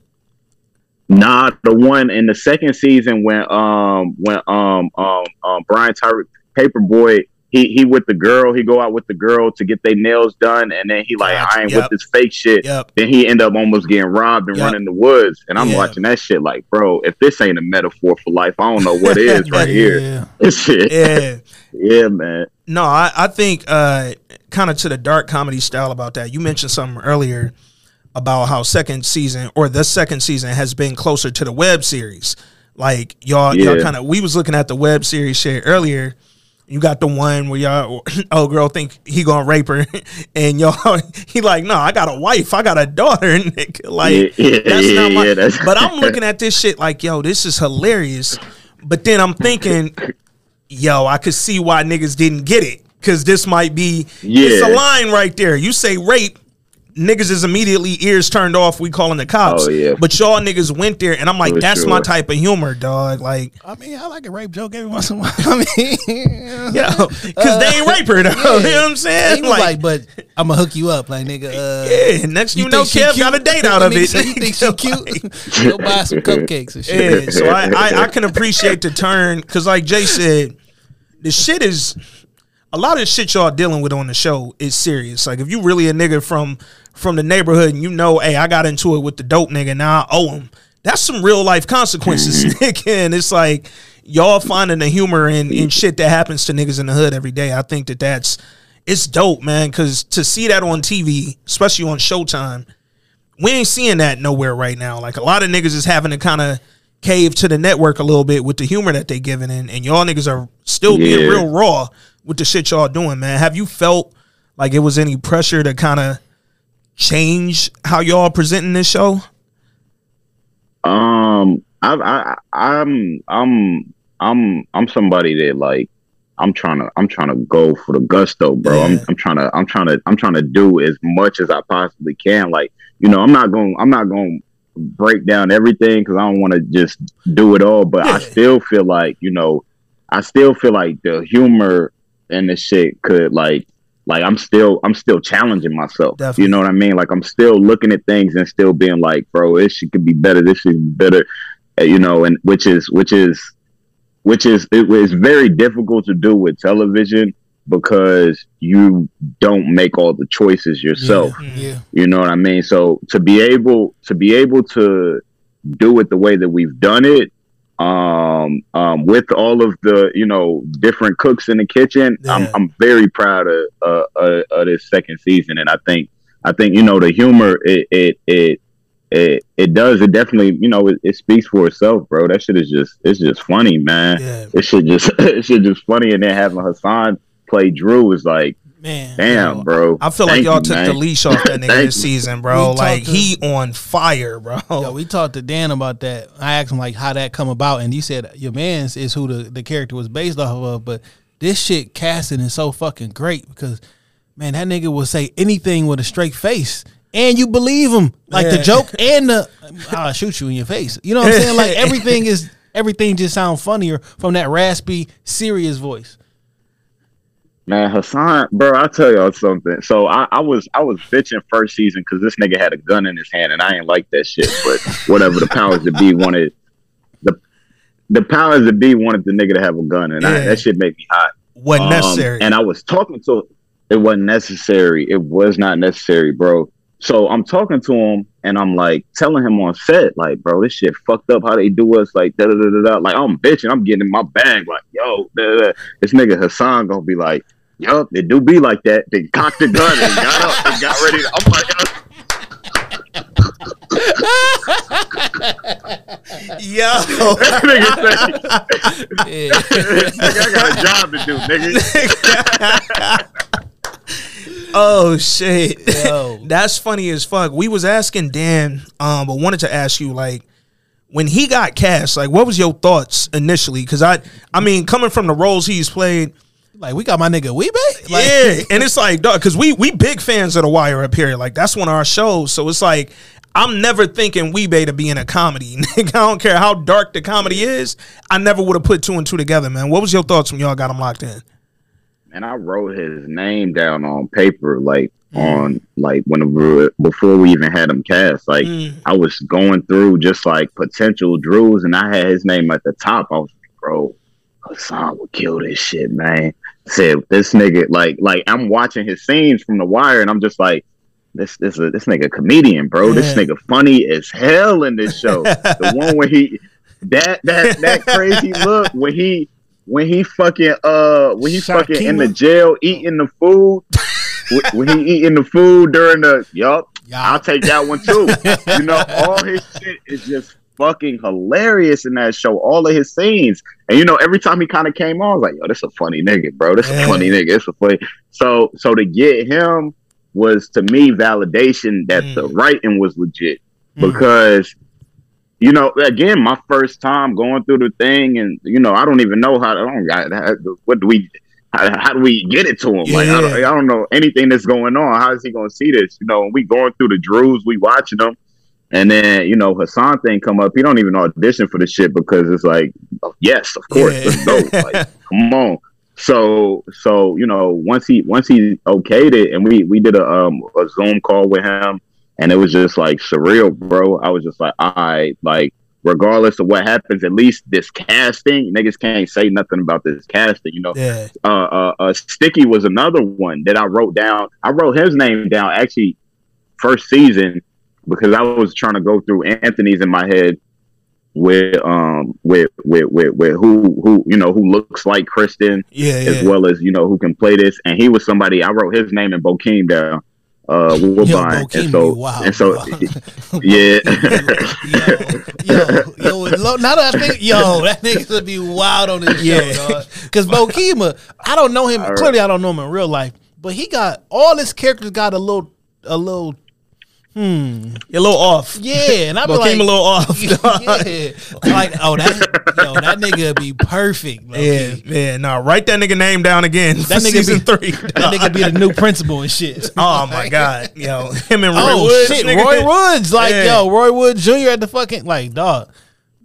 not the one in the second season when um when um um um Brian Tyreek Paper Boi he he with the girl he go out with the girl to get their nails done and then he like Gotcha. I ain't Yep. with this fake shit. Yep. Then he end up almost getting robbed and Yep. running the woods. And I'm Yeah. watching that shit like, bro, if this ain't a metaphor for life, I don't know what is right here. Yeah. This shit. Yeah. Yeah, man. No, I, I think uh, kind of to the dark comedy style about that. You mentioned something earlier about how second season or the second season has been closer to the web series. Like y'all, y'all kind of. We was looking at the web series shit earlier. You got the one where y'all old girl think he gonna rape her, and y'all he like, no, I got a wife, I got a daughter, nigga. Like Yeah, yeah, that's not my. yeah, that's- but I'm looking at this shit like, yo, this is hilarious. But then I'm thinking, yo, I could see why niggas didn't get it. Cause this might be it's a line right there. You say rape, niggas is immediately ears turned off. We calling the cops. Oh, yeah. But y'all niggas went there, and I'm like, For that's my type of humor, dog. Like, I mean, I like a rape joke every once in a while. I mean, yeah, because they ain't rape her, though. You know what I'm saying? He was like, but I'm gonna hook you up, like nigga. Uh, yeah. Next you, know, Kev cute? got a date out of it. say You think she cute? Go buy some cupcakes and shit. Yeah, so I, I, I can appreciate the turn because, like Jay said, the shit is a lot of the shit y'all dealing with on the show is serious. Like if you really a nigga from from the neighborhood and you know, hey, I got into it with the dope nigga, now I owe him. That's some real life consequences, mm-hmm. nigga. And it's like y'all finding the humor in in shit that happens to niggas in the hood every day. I think that that's it's dope, man. Because to see that on TV, especially on Showtime, we ain't seeing that nowhere right now. Like a lot of niggas is having to kind of cave to the network a little bit with the humor that they giving in, and y'all niggas are still being Yeah. real raw with the shit y'all doing, man. Have you felt like it was any pressure to kind of change how y'all presenting this show? Um, I, I, I'm, I'm, I'm, I'm somebody that like, I'm trying to, I'm trying to go for the gusto, bro. Yeah. I'm, I'm trying to, I'm trying to, I'm trying to do as much as I possibly can. Like, you know, I'm not going, I'm not going to break down everything because I don't want to just do it all, but I still feel like you know, I still feel like the humor and the shit could like like I'm still I'm still challenging myself. Definitely. You know what I mean? Like I'm still looking at things and still being like, bro, this shit could be better. This should be better. Uh, You know, and which is which is which is it was very difficult to do with television because you don't make all the choices yourself. Yeah. You know what I mean? So to be able to be able to do it the way that we've done it, um, um, with all of the you know different cooks in the kitchen, Yeah. I'm I'm very proud of uh, uh, of this second season, and I think I think you know the humor it it it. It, it does it definitely you know it, it speaks for itself bro that shit is just it's just funny man Yeah. it should just it should just funny and then having Hassan play Drew is like Man. damn yo, bro I feel like y'all you, took man. the leash off that nigga this season, bro. We Like to- he on fire, bro. Yo, we talked to Dan about that. I asked him like how that come about, and he said your man's is who the, the character was based off of. But this shit casting is so fucking great because man, that nigga will say anything with a straight face, and you believe him. Like the joke and the I'll shoot you in your face. You know what I'm saying? Like everything is everything just sounds funnier from that raspy, serious voice. Man, Hassan, bro, I'll tell y'all something. So I, I was I was bitching first season because this nigga had a gun in his hand and I ain't like that shit. But whatever, the powers that be wanted the the powers that be wanted the nigga to have a gun and I, that shit made me hot. Wasn't Um, necessary. And I was talking to it wasn't necessary. It was not necessary, bro. So I'm talking to him and I'm like telling him on set, like, bro, this shit fucked up how they do us, like da da da da da. Like I'm bitching, I'm getting in my bag, like, yo, da, da, da. this nigga Hassan gonna be like, yup, it do be like that. They cocked the gun and got up and got ready. To, I'm like, Yo. this nigga say, Yeah. nigga, I got a job to do, nigga. oh shit. Yo. That's funny as fuck. We was asking Dan, um, but wanted to ask you like when he got cast, like what was your thoughts initially? Because I, I mean, coming from the roles he's played, like we got my nigga Wee-Bey. Like, yeah, and it's like, dog, because we we big fans of The Wire up here. Like that's one of our shows. So it's like I'm never thinking Wee-Bey to be in a comedy. Nigga, I don't care how dark the comedy is. I never would have put two and two together, man. What was your thoughts when y'all got him locked in? and I wrote his name down on paper, like on like when we before we even had him cast. Like Mm. I was going through just like potential Drews, and I had his name at the top. I was like, bro, Hassan would kill this shit, man. Said this nigga, like, like I'm watching his scenes from The Wire, and I'm just like. This this this nigga comedian, bro. This nigga funny as hell in this show. the one where he that that that crazy look when he when he fucking uh when he fucking in the jail eating the food when he eating the food during the yup I'll take that one too. you know, all his shit is just fucking hilarious in that show. All of his scenes, and you know, every time he kind of came on, I was like, "Yo, this a funny nigga, bro. This Yeah. a funny nigga. It's a funny." So, so to get him was to me validation that Mm. the writing was legit Mm. because. You know, again, my first time going through the thing, and you know, I don't even know how. I don't got what do we how, how do we get it to him? Like, I don't, I don't know anything that's going on. How is he going to see this? You know, we going through the Drews, we watching them, and then you know Hassan thing come up. He don't even audition for the shit because it's like, yes, of course, Yeah. let's go. Like, come on. So, so you know, once he once he okayed it, and we we did a um a Zoom call with him, and it was just like surreal, bro. I was just like, I like regardless of what happens, at least this casting, niggas can't say nothing about this casting. You know, Yeah. uh, uh, uh, Sticky was another one that I wrote down. I wrote his name down actually first season because I was trying to go through Anthony's in my head with um with with with, with who who you know who looks like Kristen Yeah. as Yeah. well as you know who can play this, and he was somebody I wrote his name in Bokeem down. Uh, Bokeem and so wild, and so, bro. yeah. yo, yo, yo, lo- now that I think, yo, that nigga would be wild on this Yeah. show. Because Bokeem, I don't know him. Right. Clearly, I don't know him in real life, but he got all his characters got a little, a little, hmm, You're a little off. yeah, and I be like, came a little off. yeah, like oh that yo that nigga be perfect. low Yeah, yeah. No, write that nigga name down again. That for nigga season be, three. That nigga be the new principal and shit. oh my god, yo, him and Roy Oh Woods, shit, nigga. Roy Woods, like Yeah. yo, Roy Woods Jr. at the fucking like dog.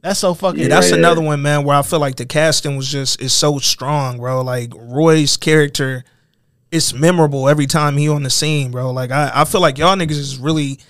That's so fucking. Yeah, that's another one, man, where I feel like the casting was just is so strong, bro. Like Roy's character, it's memorable every time he on the scene, bro. Like I, I feel like y'all niggas is really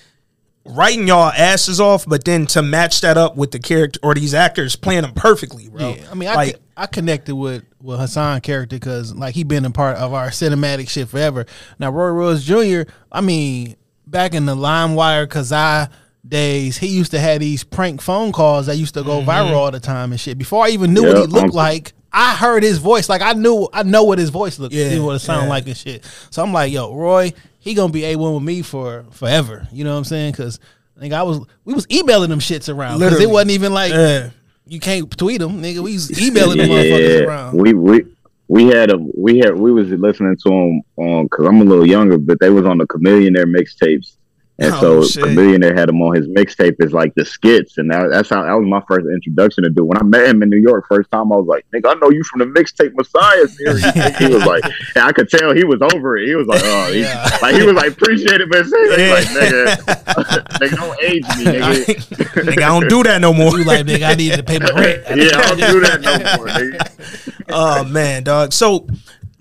writing y'all asses off, but then to match that up with the character or these actors playing them perfectly, bro. Yeah, I mean, I, like co- I connected with with Hassan character because like he been a part of our cinematic shit forever. Now Roy Rose Jr. I mean, back in the LimeWire Kazaa days, he used to have these prank phone calls that used to go mm-hmm. viral all the time and shit. Before I even knew what he looked Uncle- like, I heard his voice. Like I knew, I know what his voice looked, Yeah, what it sounded yeah. like and shit. So I'm like, yo, Roy, he gonna be a one with me for forever. You know what I'm saying? Because. I think I was we was emailing them shits around because it wasn't even like yeah. you can't tweet them, nigga. We was emailing them motherfuckers around. we we we had a we had we was listening to them on because I'm a little younger, but they was on the Chamillionaire mixtapes, and Oh, so shit. Chamillionaire had him on his mixtape as like the skits, and that, that's how that was my first introduction to do. When I met him in New York first time, I was like, "Nigga, I know you from the mixtape Messiah series." he was like, and I could tell he was over it. He was like, "Oh, he, Yeah. like he was like appreciative, but Yeah. like, nigga, nigga, don't age me, nigga." nigga, I don't do that no more. You like, nigga, I need to pay my rent. yeah, I don't do that no more, nigga. oh man, dog. So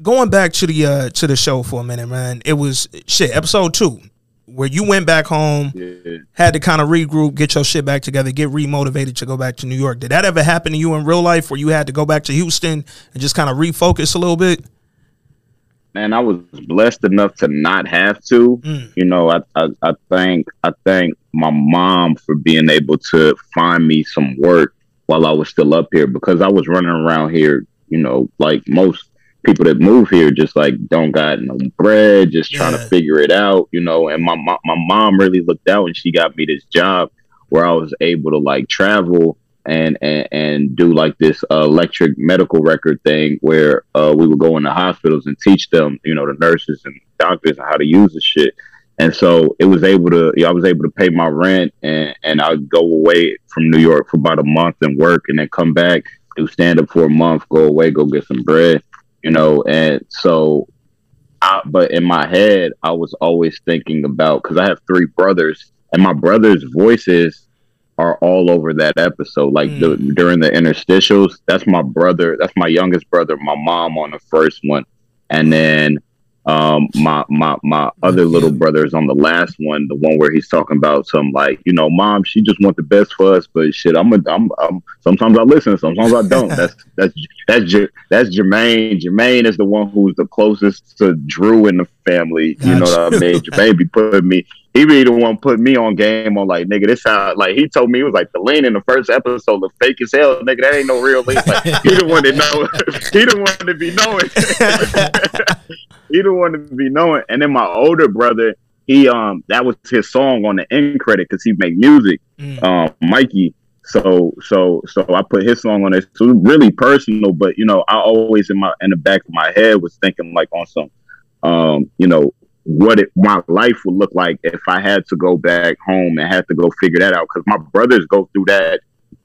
going back to the uh to the show for a minute, man. It was shit, episode two, where you went back home, Yeah. had to kind of regroup, get your shit back together, get remotivated to go back to New York. Did that ever happen to you in real life where you had to go back to Houston and just kind of refocus a little bit? man, I was blessed enough to not have to. Mm. You know, I, I I thank I thank my mom for being able to find me some work while I was still up here because I was running around here, you know, like most people that move here just like don't got no bread, just trying to figure it out, you know. And my mo- my mom really looked out and she got me this job where I was able to like travel and and, and do like this uh, electric medical record thing where uh, we would go into hospitals and teach them, you know, the nurses and doctors how to use the shit. And so it was able to, I was able to pay my rent and, and I'd go away from New York for about a month and work and then come back, do stand up for a month, go away, go get some bread, you know. And so, I, but in my head, I was always thinking about, because I have three brothers and my brothers' voices are all over that episode. Like the, mm. during the interstitials, that's my brother. That's my youngest brother. My mom on the first one, and then um my my my other little brother is on the last one, the one where he's talking about some like you know, mom, she just want the best for us, but shit, I'm a, I'm, I'm sometimes I listen, sometimes I don't. that's that's that's that's Jermaine. Jermaine is the one who's the closest to Drew in the family. You know what I mean? Jermaine be putting me he be the one put me on game on like nigga this how like he told me he was like the lean in the first episode look fake as hell nigga that ain't no real lean like, he the one that know he the one to be knowing he don't want to be known. and then my older brother he um that was his song on the end credit because he make music Mm. um Mikey so so so I put his song on it so it really personal but you know I always in my in the back of my head was thinking like on some um you know what it my life would look like if I had to go back home and had to go figure that out because my brothers go through that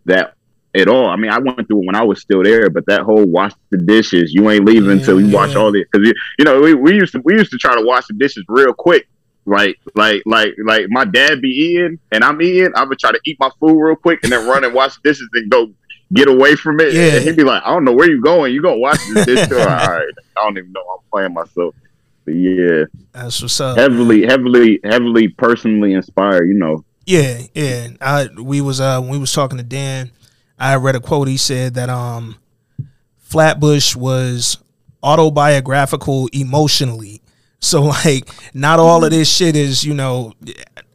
that at all. I mean, I went through it when I was still there, but that whole wash the dishes, you ain't leaving until you wash Yeah. all the because you, you know we, we used to we used to try to wash the dishes real quick. Like like like like my dad be eating and I'm eating, I would try to eat my food real quick and then run and wash the dishes and go get away from it. Yeah. And he'd be like, I don't know where you going. You gonna wash this dish? all right. I don't even know. I'm playing myself. But yeah That's what's up. heavily, heavily, heavily personally inspired. You know, Yeah, yeah. I we was uh when we was talking to Dan, I read a quote. He said that um Flatbush was autobiographical emotionally. So like not all of this shit is, you know,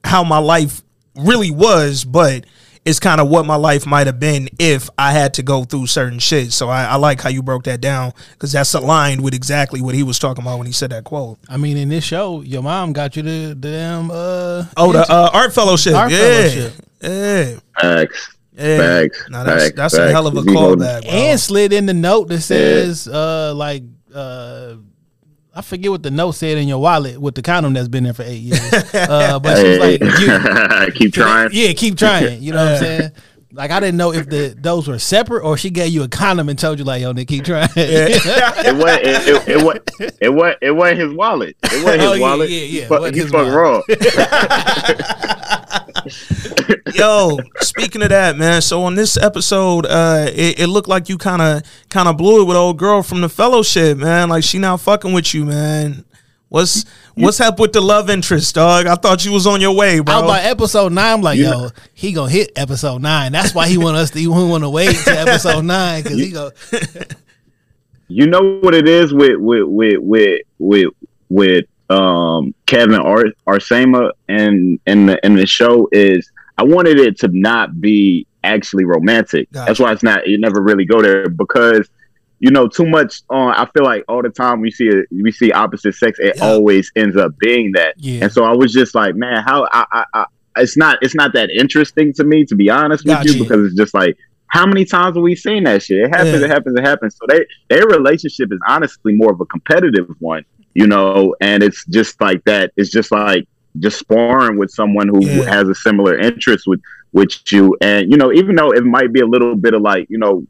how my life really was, but it's kind of what my life might have been if I had to go through certain shit. So I, I like how you broke that down because that's aligned with exactly what he was talking about when he said that quote. I mean, in this show, your mom got you the, the damn uh Oh, the uh, art fellowship. Art yeah. fellowship. Yeah. facts, Yeah. facts. No, that's facts, that's a hell of a callback, and slid in the note that says uh like uh I forget what the note said in your wallet with the condom that's been there for eight years. Uh, but she was like, you, keep trying. Yeah, keep trying. You know what I'm saying? Like I didn't know if the those were separate or she gave you a condom and told you like, yo, Nick, keep trying. it was it, it, it was it was it wasn't his wallet. It wasn't his oh, wallet. Yeah, yeah, yeah. He fucked wrong. Yo, speaking of that, man. So on this episode, uh, it, it looked like you kind of kind of blew it with old girl from the fellowship, man. Like she now fucking with you, man. What's what's up with the love interest, dog? I thought you was on your way, bro. I was like episode nine. I'm like, yeah. yo, he gonna hit episode nine. That's why he want us to. He want to wait to episode nine because he go. you know what it is with with with with with with um, Kevin Ar- Arsema and in the in the show is I wanted it to not be actually romantic. Gotcha. That's why it's not. You never really go there because you know too much on. I feel like all the time we see a, we see opposite sex, it yeah. always ends up being that. Yeah. And so I was just like, man, how I, I, I it's not it's not that interesting to me to be honest with you because it's just like how many times have we seen that shit? It happens, yeah. it happens, it happens. So they their relationship is honestly more of a competitive one you know, and it's just like that. It's just like just sparring with someone who yeah. has a similar interest with with you, and you know, even though it might be a little bit of like, you know,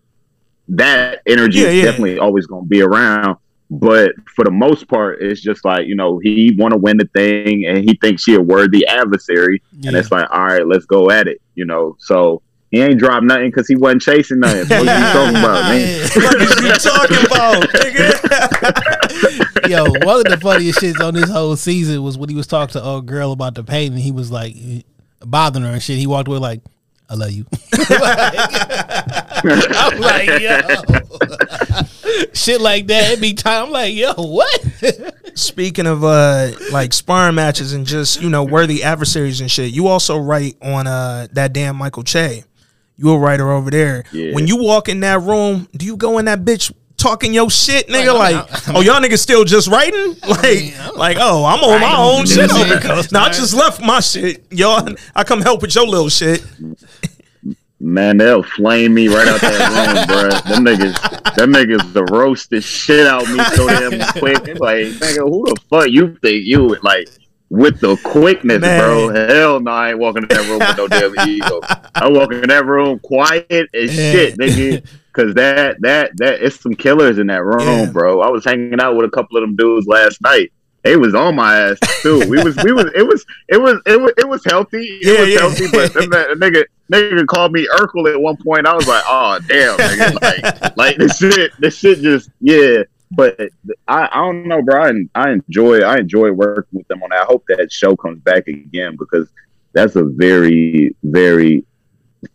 that energy yeah, is yeah. definitely always going to be around. But for the most part, it's just like you know he want to win the thing, and he thinks she a worthy adversary, and it's like, all right, let's go at it, you know. So he ain't dropped nothing because he wasn't chasing nothing. What are you talking about, man? what are you talking about, nigga? Yo, one of the funniest shits on this whole season was when he was talking to a girl about the pain, and he was like bothering her and shit. He walked away like, "I love you." I'm like, yo, shit like that. Every time, I'm like, yo, what? Speaking of uh like sparring matches and just you know worthy adversaries and shit, you also write on uh that damn Michael Che you a writer over there. Yeah. When you walk in that room, do you go in that bitch talking your shit, nigga? Like, like oh, y'all niggas still just writing? Like, I mean, like, oh, I'm on my own shit over here. Now I just left my shit. Y'all, I come help with your little shit. Man, they'll flame me right out that room, bro. Them niggas, them niggas, the roasted shit out me so damn quick. Like, nigga, who the fuck you think you like? with the quickness, Man. bro. Hell no, I ain't walking in that room with no damn ego. I walk in that room quiet as yeah. shit, nigga. Cause that that that it's some killers in that room, yeah. bro. I was hanging out with a couple of them dudes last night. They was on my ass too. We was we was it was it was it was it was healthy. It yeah, was yeah. healthy, but then that, nigga nigga called me Urkel at one point. I was like, oh damn, nigga. Like like this shit this shit just yeah but I, I don't know, bro. I, I enjoy I enjoy working with them on that. I hope that show comes back again because that's a very very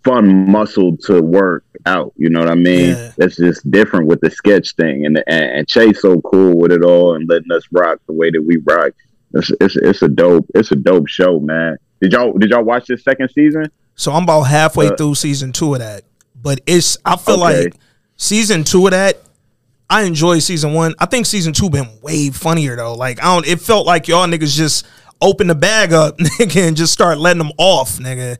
fun muscle to work out. You know what I mean? Yeah. That's just different with the sketch thing, and, and and Che's so cool with it all and letting us rock the way that we rock. It's, it's it's a dope it's a dope show, man. Did y'all did y'all watch this second season? So I'm about halfway uh, through season two of that, but it's I feel okay. like season two of that I enjoy season one. I think season two been way funnier though. Like I don't. It felt like y'all niggas just open the bag up, nigga, and just start letting them off, nigga.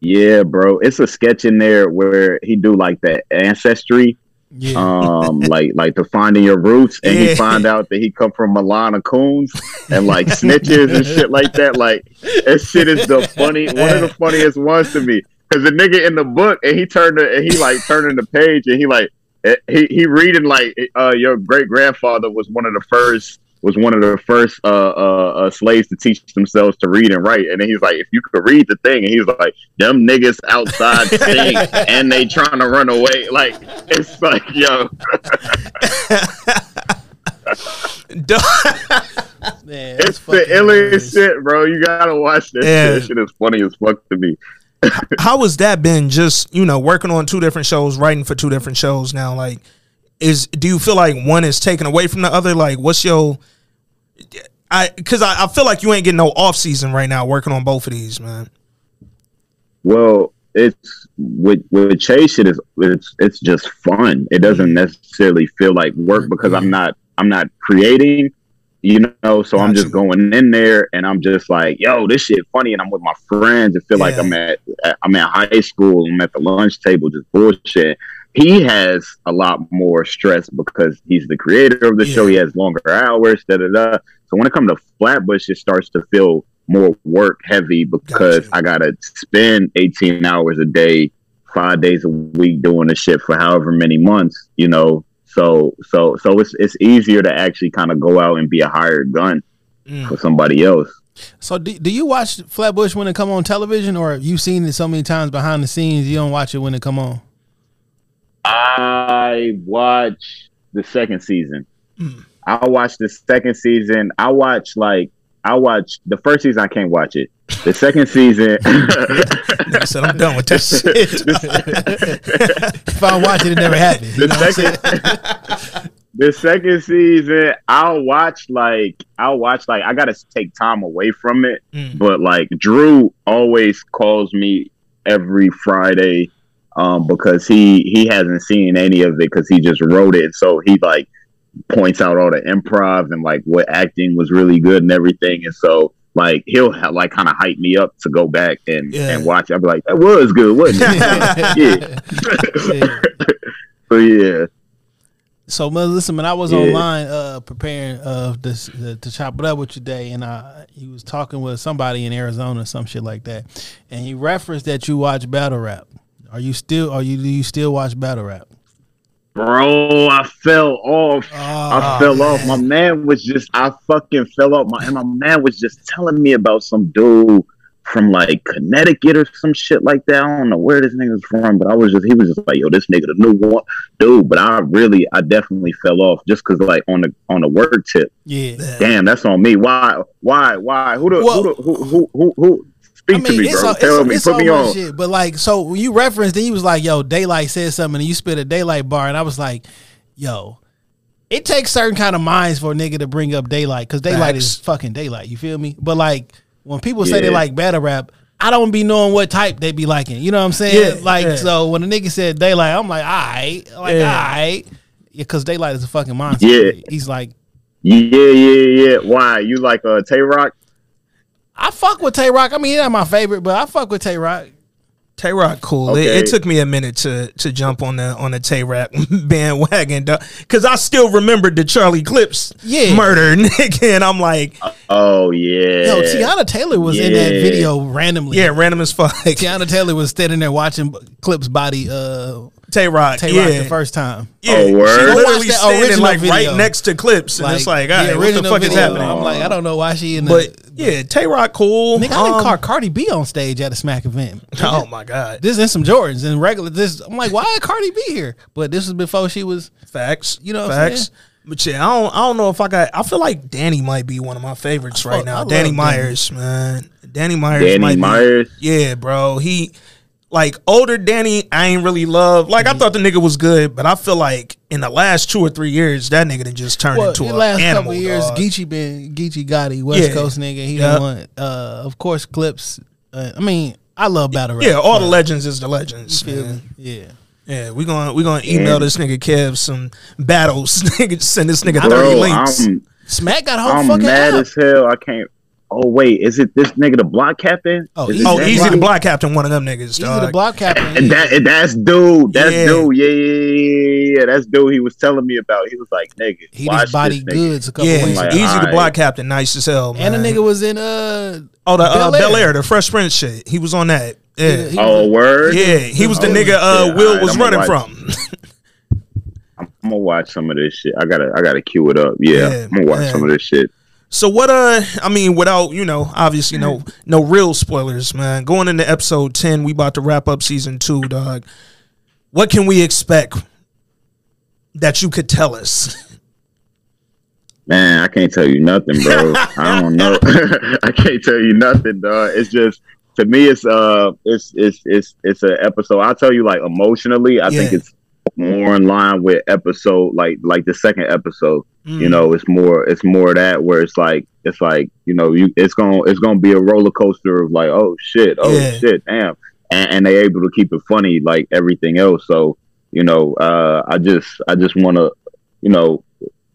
Yeah, bro. It's a sketch in there where he do like that ancestry. Yeah. Um, like like to finding your roots, and yeah. he find out that he come from Milana Coons and like snitches and shit like that. Like that shit is the funny one of the funniest ones to me. Cause the nigga in the book and he turned the, and he like turning the page and he like he he reading like uh, your great grandfather was one of the first was one of the first uh, uh, uh, slaves to teach themselves to read and write. And then he's like, if you could read the thing, and he's like, them niggas outside sing and they trying to run away. Like it's like, yo. Man, it's the illest shit, bro. You gotta watch this. Yeah. Shit. shit is funny as fuck to me how has that been? Just you know, working on two different shows, writing for two different shows now. Like, is do you feel like one is taken away from the other? Like, what's your I because I, I feel like you ain't getting no off season right now working on both of these, man. Well, it's with with Chase. It is it's it's just fun. It doesn't necessarily feel like work because I'm not I'm not creating you know so i'm just going in there and i'm just like yo this shit funny and i'm with my friends and feel yeah. like i'm at i'm at high school i'm at the lunch table just bullshit he has a lot more stress because he's the creator of the yeah. show. He has longer hours, da da da. So when it comes to Flatbush, it starts to feel more work heavy because gotcha. I gotta spend 18 hours a day, five days a week doing the shit for however many months, you know. So so so it's it's easier to actually kind of go out and be a hired gun mm. for somebody else. So do, do you watch Flatbush when it come on television, or you've seen it so many times behind the scenes you don't watch it when it come on? I watch the second season. Mm. I watch the second season. I watch like I watch the first season. I can't watch it. The second season, I said I'm done with that shit. if I watch it, it never happened. The second, the second season, I'll watch like I'll watch like I gotta take time away from it. Mm. But like Drew always calls me every Friday um, because he he hasn't seen any of it because he just wrote it. So he like points out all the improv and like what acting was really good and everything. And so like he'll have, like kind of hype me up to go back and yeah. and watch. I'll be like, that was good, wasn't it? yeah. so yeah. So listen, man, I was yeah. online uh, preparing uh, this uh, to chop it up with you today, and I he was talking with somebody in Arizona, some shit like that, and he referenced that you watch battle rap. Are you still? Are you? Do you still watch battle rap? Bro, I fell off. Oh, I ah, fell man. off. My man was just, I fucking fell off. My and my man was just telling me about some dude from like Connecticut or some shit like that. I don't know where this nigga's from, but I was just, he was just like, yo, this nigga the new one, dude. But I really, I definitely fell off just because like on the on the word tip. Yeah. Damn, that's on me. Why? Why? Why? Who the well, who, the, who who who who Speak I mean, to me, bro. All, Tell it's, me. It's Put me on. Shit, but like, so when you referenced, then he was like, "Yo, Daylyt said something," and you spit a Daylyt bar, and I was like, "Yo." It takes certain kind of minds for a nigga to bring up Daylyt because Daylyt Facts. is fucking Daylyt. You feel me? But like when people say yeah. they like battle rap, I don't be knowing what type they be liking. You know what I'm saying? Yeah, like yeah. so when a nigga said Daylyt, I'm like, all right, like yeah. all right, because Daylyt is a fucking monster. Yeah, he's like, yeah, yeah, yeah. Why you like uh Tay Roc? I fuck with Tay Roc. I mean, he's not my favorite, but I fuck with Tay Roc. Tay Roc, cool. Okay. It, it, took me a minute to to jump on the on the Tay Roc bandwagon because I still remembered the Charlie Clips yeah. murder, nigga, and I'm like, oh yeah. Yo, Teyana Taylor was yeah. in that video randomly. Yeah, random as fuck. Teyana Taylor was standing there watching Clips body uh Tay Roc. Tay Roc yeah. the first time. Yeah, oh, word. She literally standing like video. right next to clips, and like, it's like, all right, what the fuck video. is happening? I'm like, I don't know why she in. The, but yeah, Tay Roc cool. Nigga, I didn't um, call Cardi B on stage at a Smack event. Oh my god, this is some Jordans and regular. This I'm like, why Cardi B here? But this was before she was facts. You know, facts. But yeah, I don't, I don't know if I got. I feel like Danny might be one of my favorites right now. Danny Myers, Danny. man. Danny Myers. Danny Myers. Be, yeah, bro. He like older Danny, I ain't really love. Like mm-hmm. I thought the nigga was good, but I feel like in the last two or three years, that nigga done just turned well, into a last animal. Couple years, dog. Geechee been Geechee Gotti, West yeah. Coast nigga. He yep. won, uh, of course, clips. Uh, I mean, I love battle rap. Yeah, all the legends is the legends. Yeah. Yeah, we gonna we gonna email this nigga Kev some battles. Nigga, send this nigga thirty links. I'm, Smack got whole I'm fucking mad as hell. I can't Oh wait, is it this nigga the block captain? Oh, easy, oh, Eazy the block captain, one of them niggas. Eazy the block captain. And that that's dude. That's yeah. dude. Yeah, yeah, yeah, yeah. That's dude. He was telling me about. He was like, nigga, he just body Goodz a couple yeah, weeks. Like, Eazy the block captain, nice as hell. Man. And the nigga was in uh oh the uh, Bel Air, the Fresh Prince shit. He was on that. Yeah. He, oh word. Yeah, he was the oh, nigga uh, Will right, was running from. I'm gonna watch some of this shit. I gotta I gotta cue it up. Yeah, yeah I'm gonna watch man. some of this shit. So what? Uh, I mean, without you know, obviously no no real spoilers, man. Going into episode ten, we about to wrap up season two, dog. What can we expect that you could tell us? Man, I can't tell you nothing, bro. I don't know. I can't tell you nothing, dog. It's just to me, it's uh, it's it's it's it's an episode. I'll tell you, like emotionally, I yeah. think it's more in line with episode like like the second episode. Mm. You know, it's more it's more that where it's like it's like you know you it's gonna it's gonna be a roller coaster of like oh shit oh yeah. shit damn and, and they able to keep it funny like everything else. So you know, uh, I just I just want to you know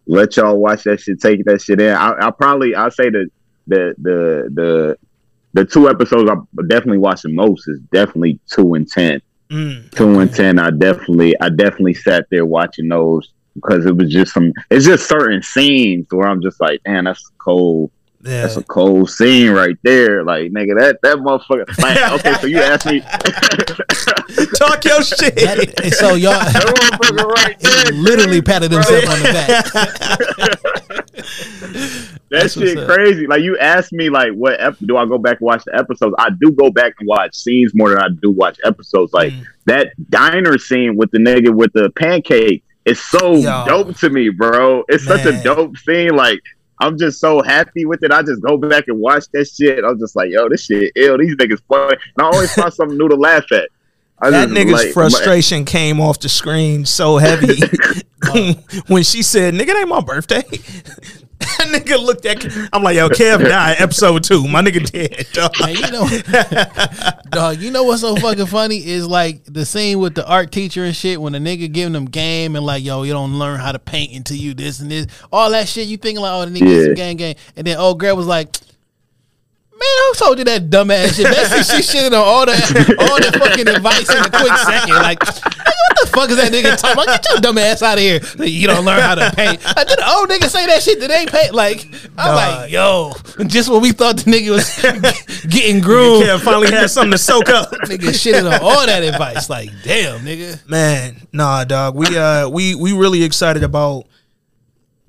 let y'all watch that shit, take that shit in. I, I probably I say that the the the the two episodes I'm definitely watching most is definitely two and ten Mm, two and ten. I definitely, I definitely sat there watching those because it was just some. It's just certain scenes where I'm just like, man, that's cold. Yeah. That's a cold scene right there. Like, nigga, that that motherfucker. Like, okay, so you asked me. Talk your shit. That, so y'all right literally patted himself on the back. that That's shit crazy. Like you asked me, like, what ep- do I go back and watch the episodes? I do go back and watch scenes more than I do watch episodes. Like mm. that diner scene with the nigga with the pancake is so Yo. dope to me, bro. It's Man. such a dope scene. Like I'm just so happy with it. I just go back and watch that shit. I'm just like, yo, this shit ill. These niggas funny. And I always find something new to laugh at. I that nigga's like, frustration my, came off the screen so heavy when she said, "Nigga, it ain't my birthday." that nigga looked at. I'm like, yo, Kev died episode two. My nigga dead. Dog. Man, you know, dog. You know what's so fucking funny is like the scene with the art teacher and shit when the nigga giving them game and like, yo, you don't learn how to paint until you this and this, all that shit. You thinking like, oh, the nigga yeah. gang gang, and then old girl was like Man, I told you that dumbass shit. That shit, she shitted on all the all the fucking advice in a quick second. Like, what the fuck is that nigga talking about? Get your dumb ass out of here. You don't learn how to paint. I did the old nigga say that shit that they paint. Like, I'm like, yo, just when we thought the nigga was getting groomed. Yeah, finally had something to soak up. nigga shitted on all that advice. Like, damn, nigga. Man, nah, dog. We uh we we really excited about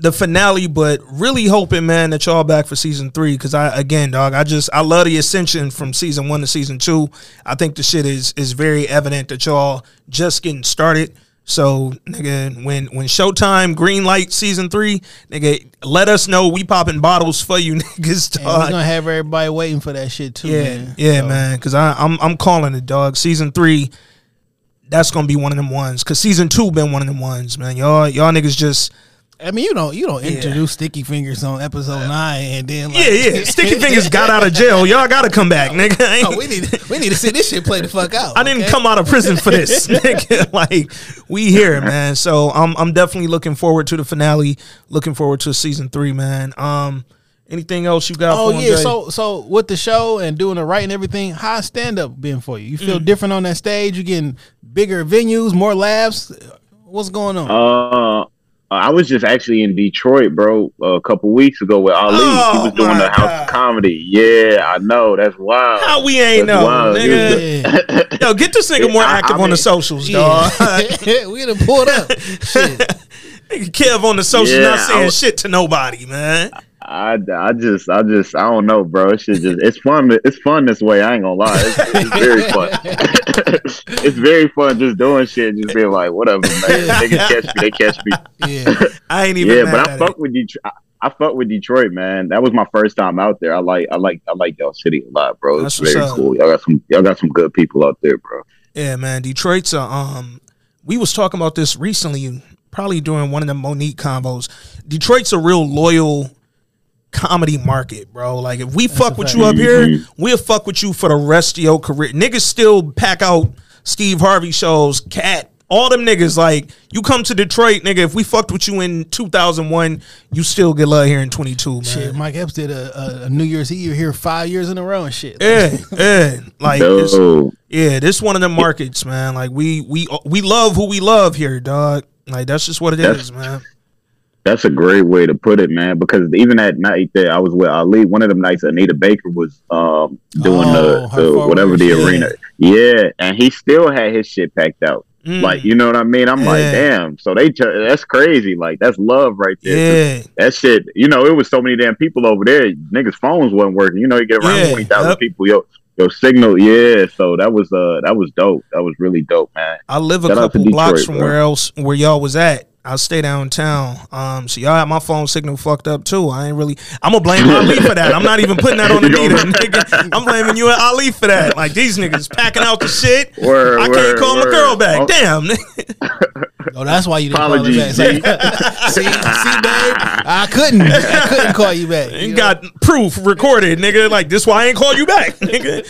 the finale, but really hoping, man, that y'all back for season three. Cause I again, dog, I just I love the ascension from season one to season two. I think the shit is is very evident that y'all just getting started. So, nigga, when when Showtime green light season three, nigga, let us know. We popping bottles for you, niggas. Dog. we're gonna have everybody waiting for that shit too. Yeah, man. yeah, so. man. Cause I, I'm I'm calling it, dog. Season three, that's gonna be one of them ones. Cause season two been one of them ones, man. Y'all y'all niggas just I mean, you don't you don't introduce yeah. Sticky Fingers on episode nine and then like, yeah yeah Sticky Fingers got out of jail. Y'all got to come back, nigga. Oh, we need we need to see this shit play the fuck out. I didn't come out of prison for this, nigga. Like we here, man. So I'm I'm definitely looking forward to the finale. Looking forward to season three, man. Um. Anything else you got? Oh yeah, so so with the show and doing the right and everything, how's stand up been for you? You feel mm. different on that stage? You getting bigger venues, more laughs? What's going on? Uh, I was just actually in Detroit, bro, a couple weeks ago with Ali. Oh, he was doing the House of Comedy. Yeah, I know. That's wild. How we ain't that's know, wild. nigga? Yo, get this nigga more active I, I on the socials, yeah. dog. we done pulled up. Shit. Nigga Kev on the socials yeah, not saying was, shit to nobody, man. I, I just I just I don't know, bro. It's just it's fun. It's fun this way. I ain't gonna lie. It's, it's very fun. it's very fun just doing shit, just being like, whatever, man. They can catch me. They catch me. Yeah, I ain't even. yeah, but I fuck it. with Detroit. I, I fuck with Detroit, man. That was my first time out there. I like I like I like y'all city a lot, bro. It's That's very cool. Y'all got some y'all got some good people out there, bro. Yeah, man. Detroit's a, um. We was talking about this recently, probably during one of the Monique combos. Detroit's a real loyal comedy market, bro. Like if we That's fuck with you up here, mm-hmm. we'll fuck with you for the rest of your career. Niggas still pack out Steve Harvey shows, Katt, all them niggas. Like you come to Detroit, nigga. If we fucked with you in 2001, you still get love here in 22, man. Shit, Mike Epps did a, a, New Year's Eve here five years in a row and shit. Yeah, yeah. Like this, yeah, this one of the markets, man. Like we we we love who we love here, dog. Like that's just what it that's, is, man. That's a great way to put it, man. Because even that night that I was with Ali, one of them nights Anita Baker was um, doing oh, the, the whatever the yeah. arena. Yeah, and he still had his shit packed out. Mm. Like, you know what I mean? I'm yeah. like, damn. So they that's crazy. Like that's love right there. Yeah. That shit. You know, it was so many damn people over there. Niggas' phones wasn't working. You know, you get around yeah. twenty thousand yep. people. Yo, yo, signal. Yeah. So that was uh that was dope. That was really dope, man. I live a Shout couple blocks from bro. where else where y'all was at. I stay downtown. Um, so y'all have my phone signal fucked up too. I ain't really. I'm gonna blame Ali for that. I'm not even putting that on the nigga. I'm blaming you and Ali for that. Like these niggas packing out the shit. Word, I can't word, call word. my girl back. Oh. Damn. oh, that's why you didn't Apologies, call her back. see, see, babe, I couldn't. I couldn't call you back. You got know? proof recorded, nigga. Like this, why I ain't call you back, nigga.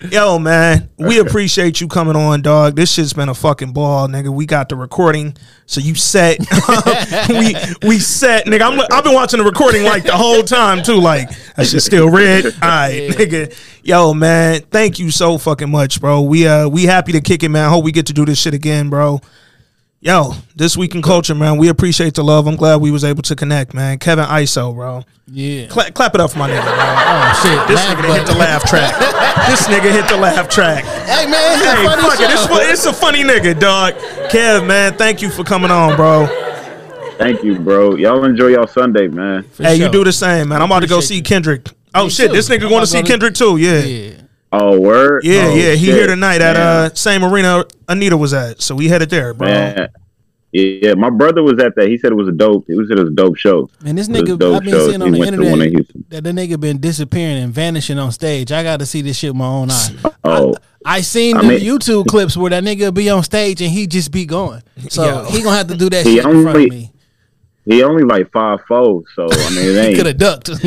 Yo, man, we appreciate you coming on, dog. This shit's been a fucking ball, nigga. We got the recording, so you set. we we set, nigga. I'm, I've been watching the recording like the whole time too. Like I should still red. All right, nigga. Yo, man, thank you so fucking much, bro. We uh we happy to kick it, man. Hope we get to do this shit again, bro. Yo, this week in culture, man. We appreciate the love. I'm glad we was able to connect, man. Kevin Iso, bro. Yeah. Cla- clap it up for my nigga, bro. Oh shit. This Laugh nigga done hit the laugh track. this nigga hit the laugh track. Hey man, it's a Hey, funny fuck it. It's, fu- it's a funny nigga, dog. Kev, man, thank you for coming on, bro. Thank you, bro. Y'all enjoy y'all Sunday, man. For hey, you do the same, man. I'm about to go see. Kendrick. Oh shit, this nigga going to see Kendrick too. Yeah, yeah, Yeah. Oh, word. yeah. Oh, He shit. here tonight at uh same arena Anita was at, so we headed there, bro. Man. Yeah, my brother was at that. He said it was a dope. He said it was a dope show. And this It was a nigga, dope I've been show. seeing He on the went one in internet Houston. that the nigga been disappearing and vanishing on stage. I got to see this shit with my own eyes. Oh, I seen I the mean- YouTube clips where that nigga be on stage and he just be going. So Yo. he gonna have to do that He shit in front of me. He only like five four, so I mean it ain't. He could have ducked.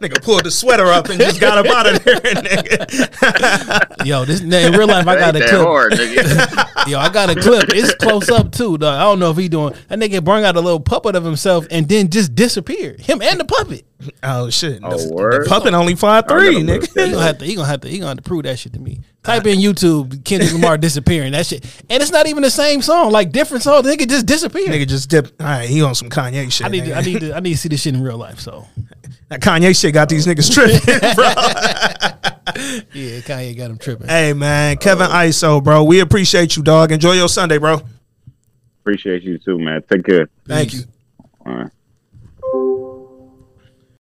nigga pulled the sweater up and just got up out of there, nigga. Yo, this in real life I got a Ain't clip. hard, nigga. Yo, I got a clip. It's close up too, dog. I don't know if he doing that nigga bring out a little puppet of himself and then just disappear. Him and the puppet. oh shit, Oh, the, word? the puppet only five three, I gotta look nigga. He gonna have to. He gonna have to. He gonna have to prove that shit to me. Type in YouTube Kendrick Lamar disappearing. That shit, and it's not even the same song. Like different song. The nigga just disappear. Nigga just dip. All right, he on some Kanye shit. I need. To. I need. To, I need to see this shit in real life. So that Kanye shit got these niggas tripping, bro. yeah, Kanye got him tripping. hey man, Kevin oh. Iso, bro. We appreciate you, dog. Enjoy your Sunday, bro. Appreciate you too, man. Take care. Thank you. All right.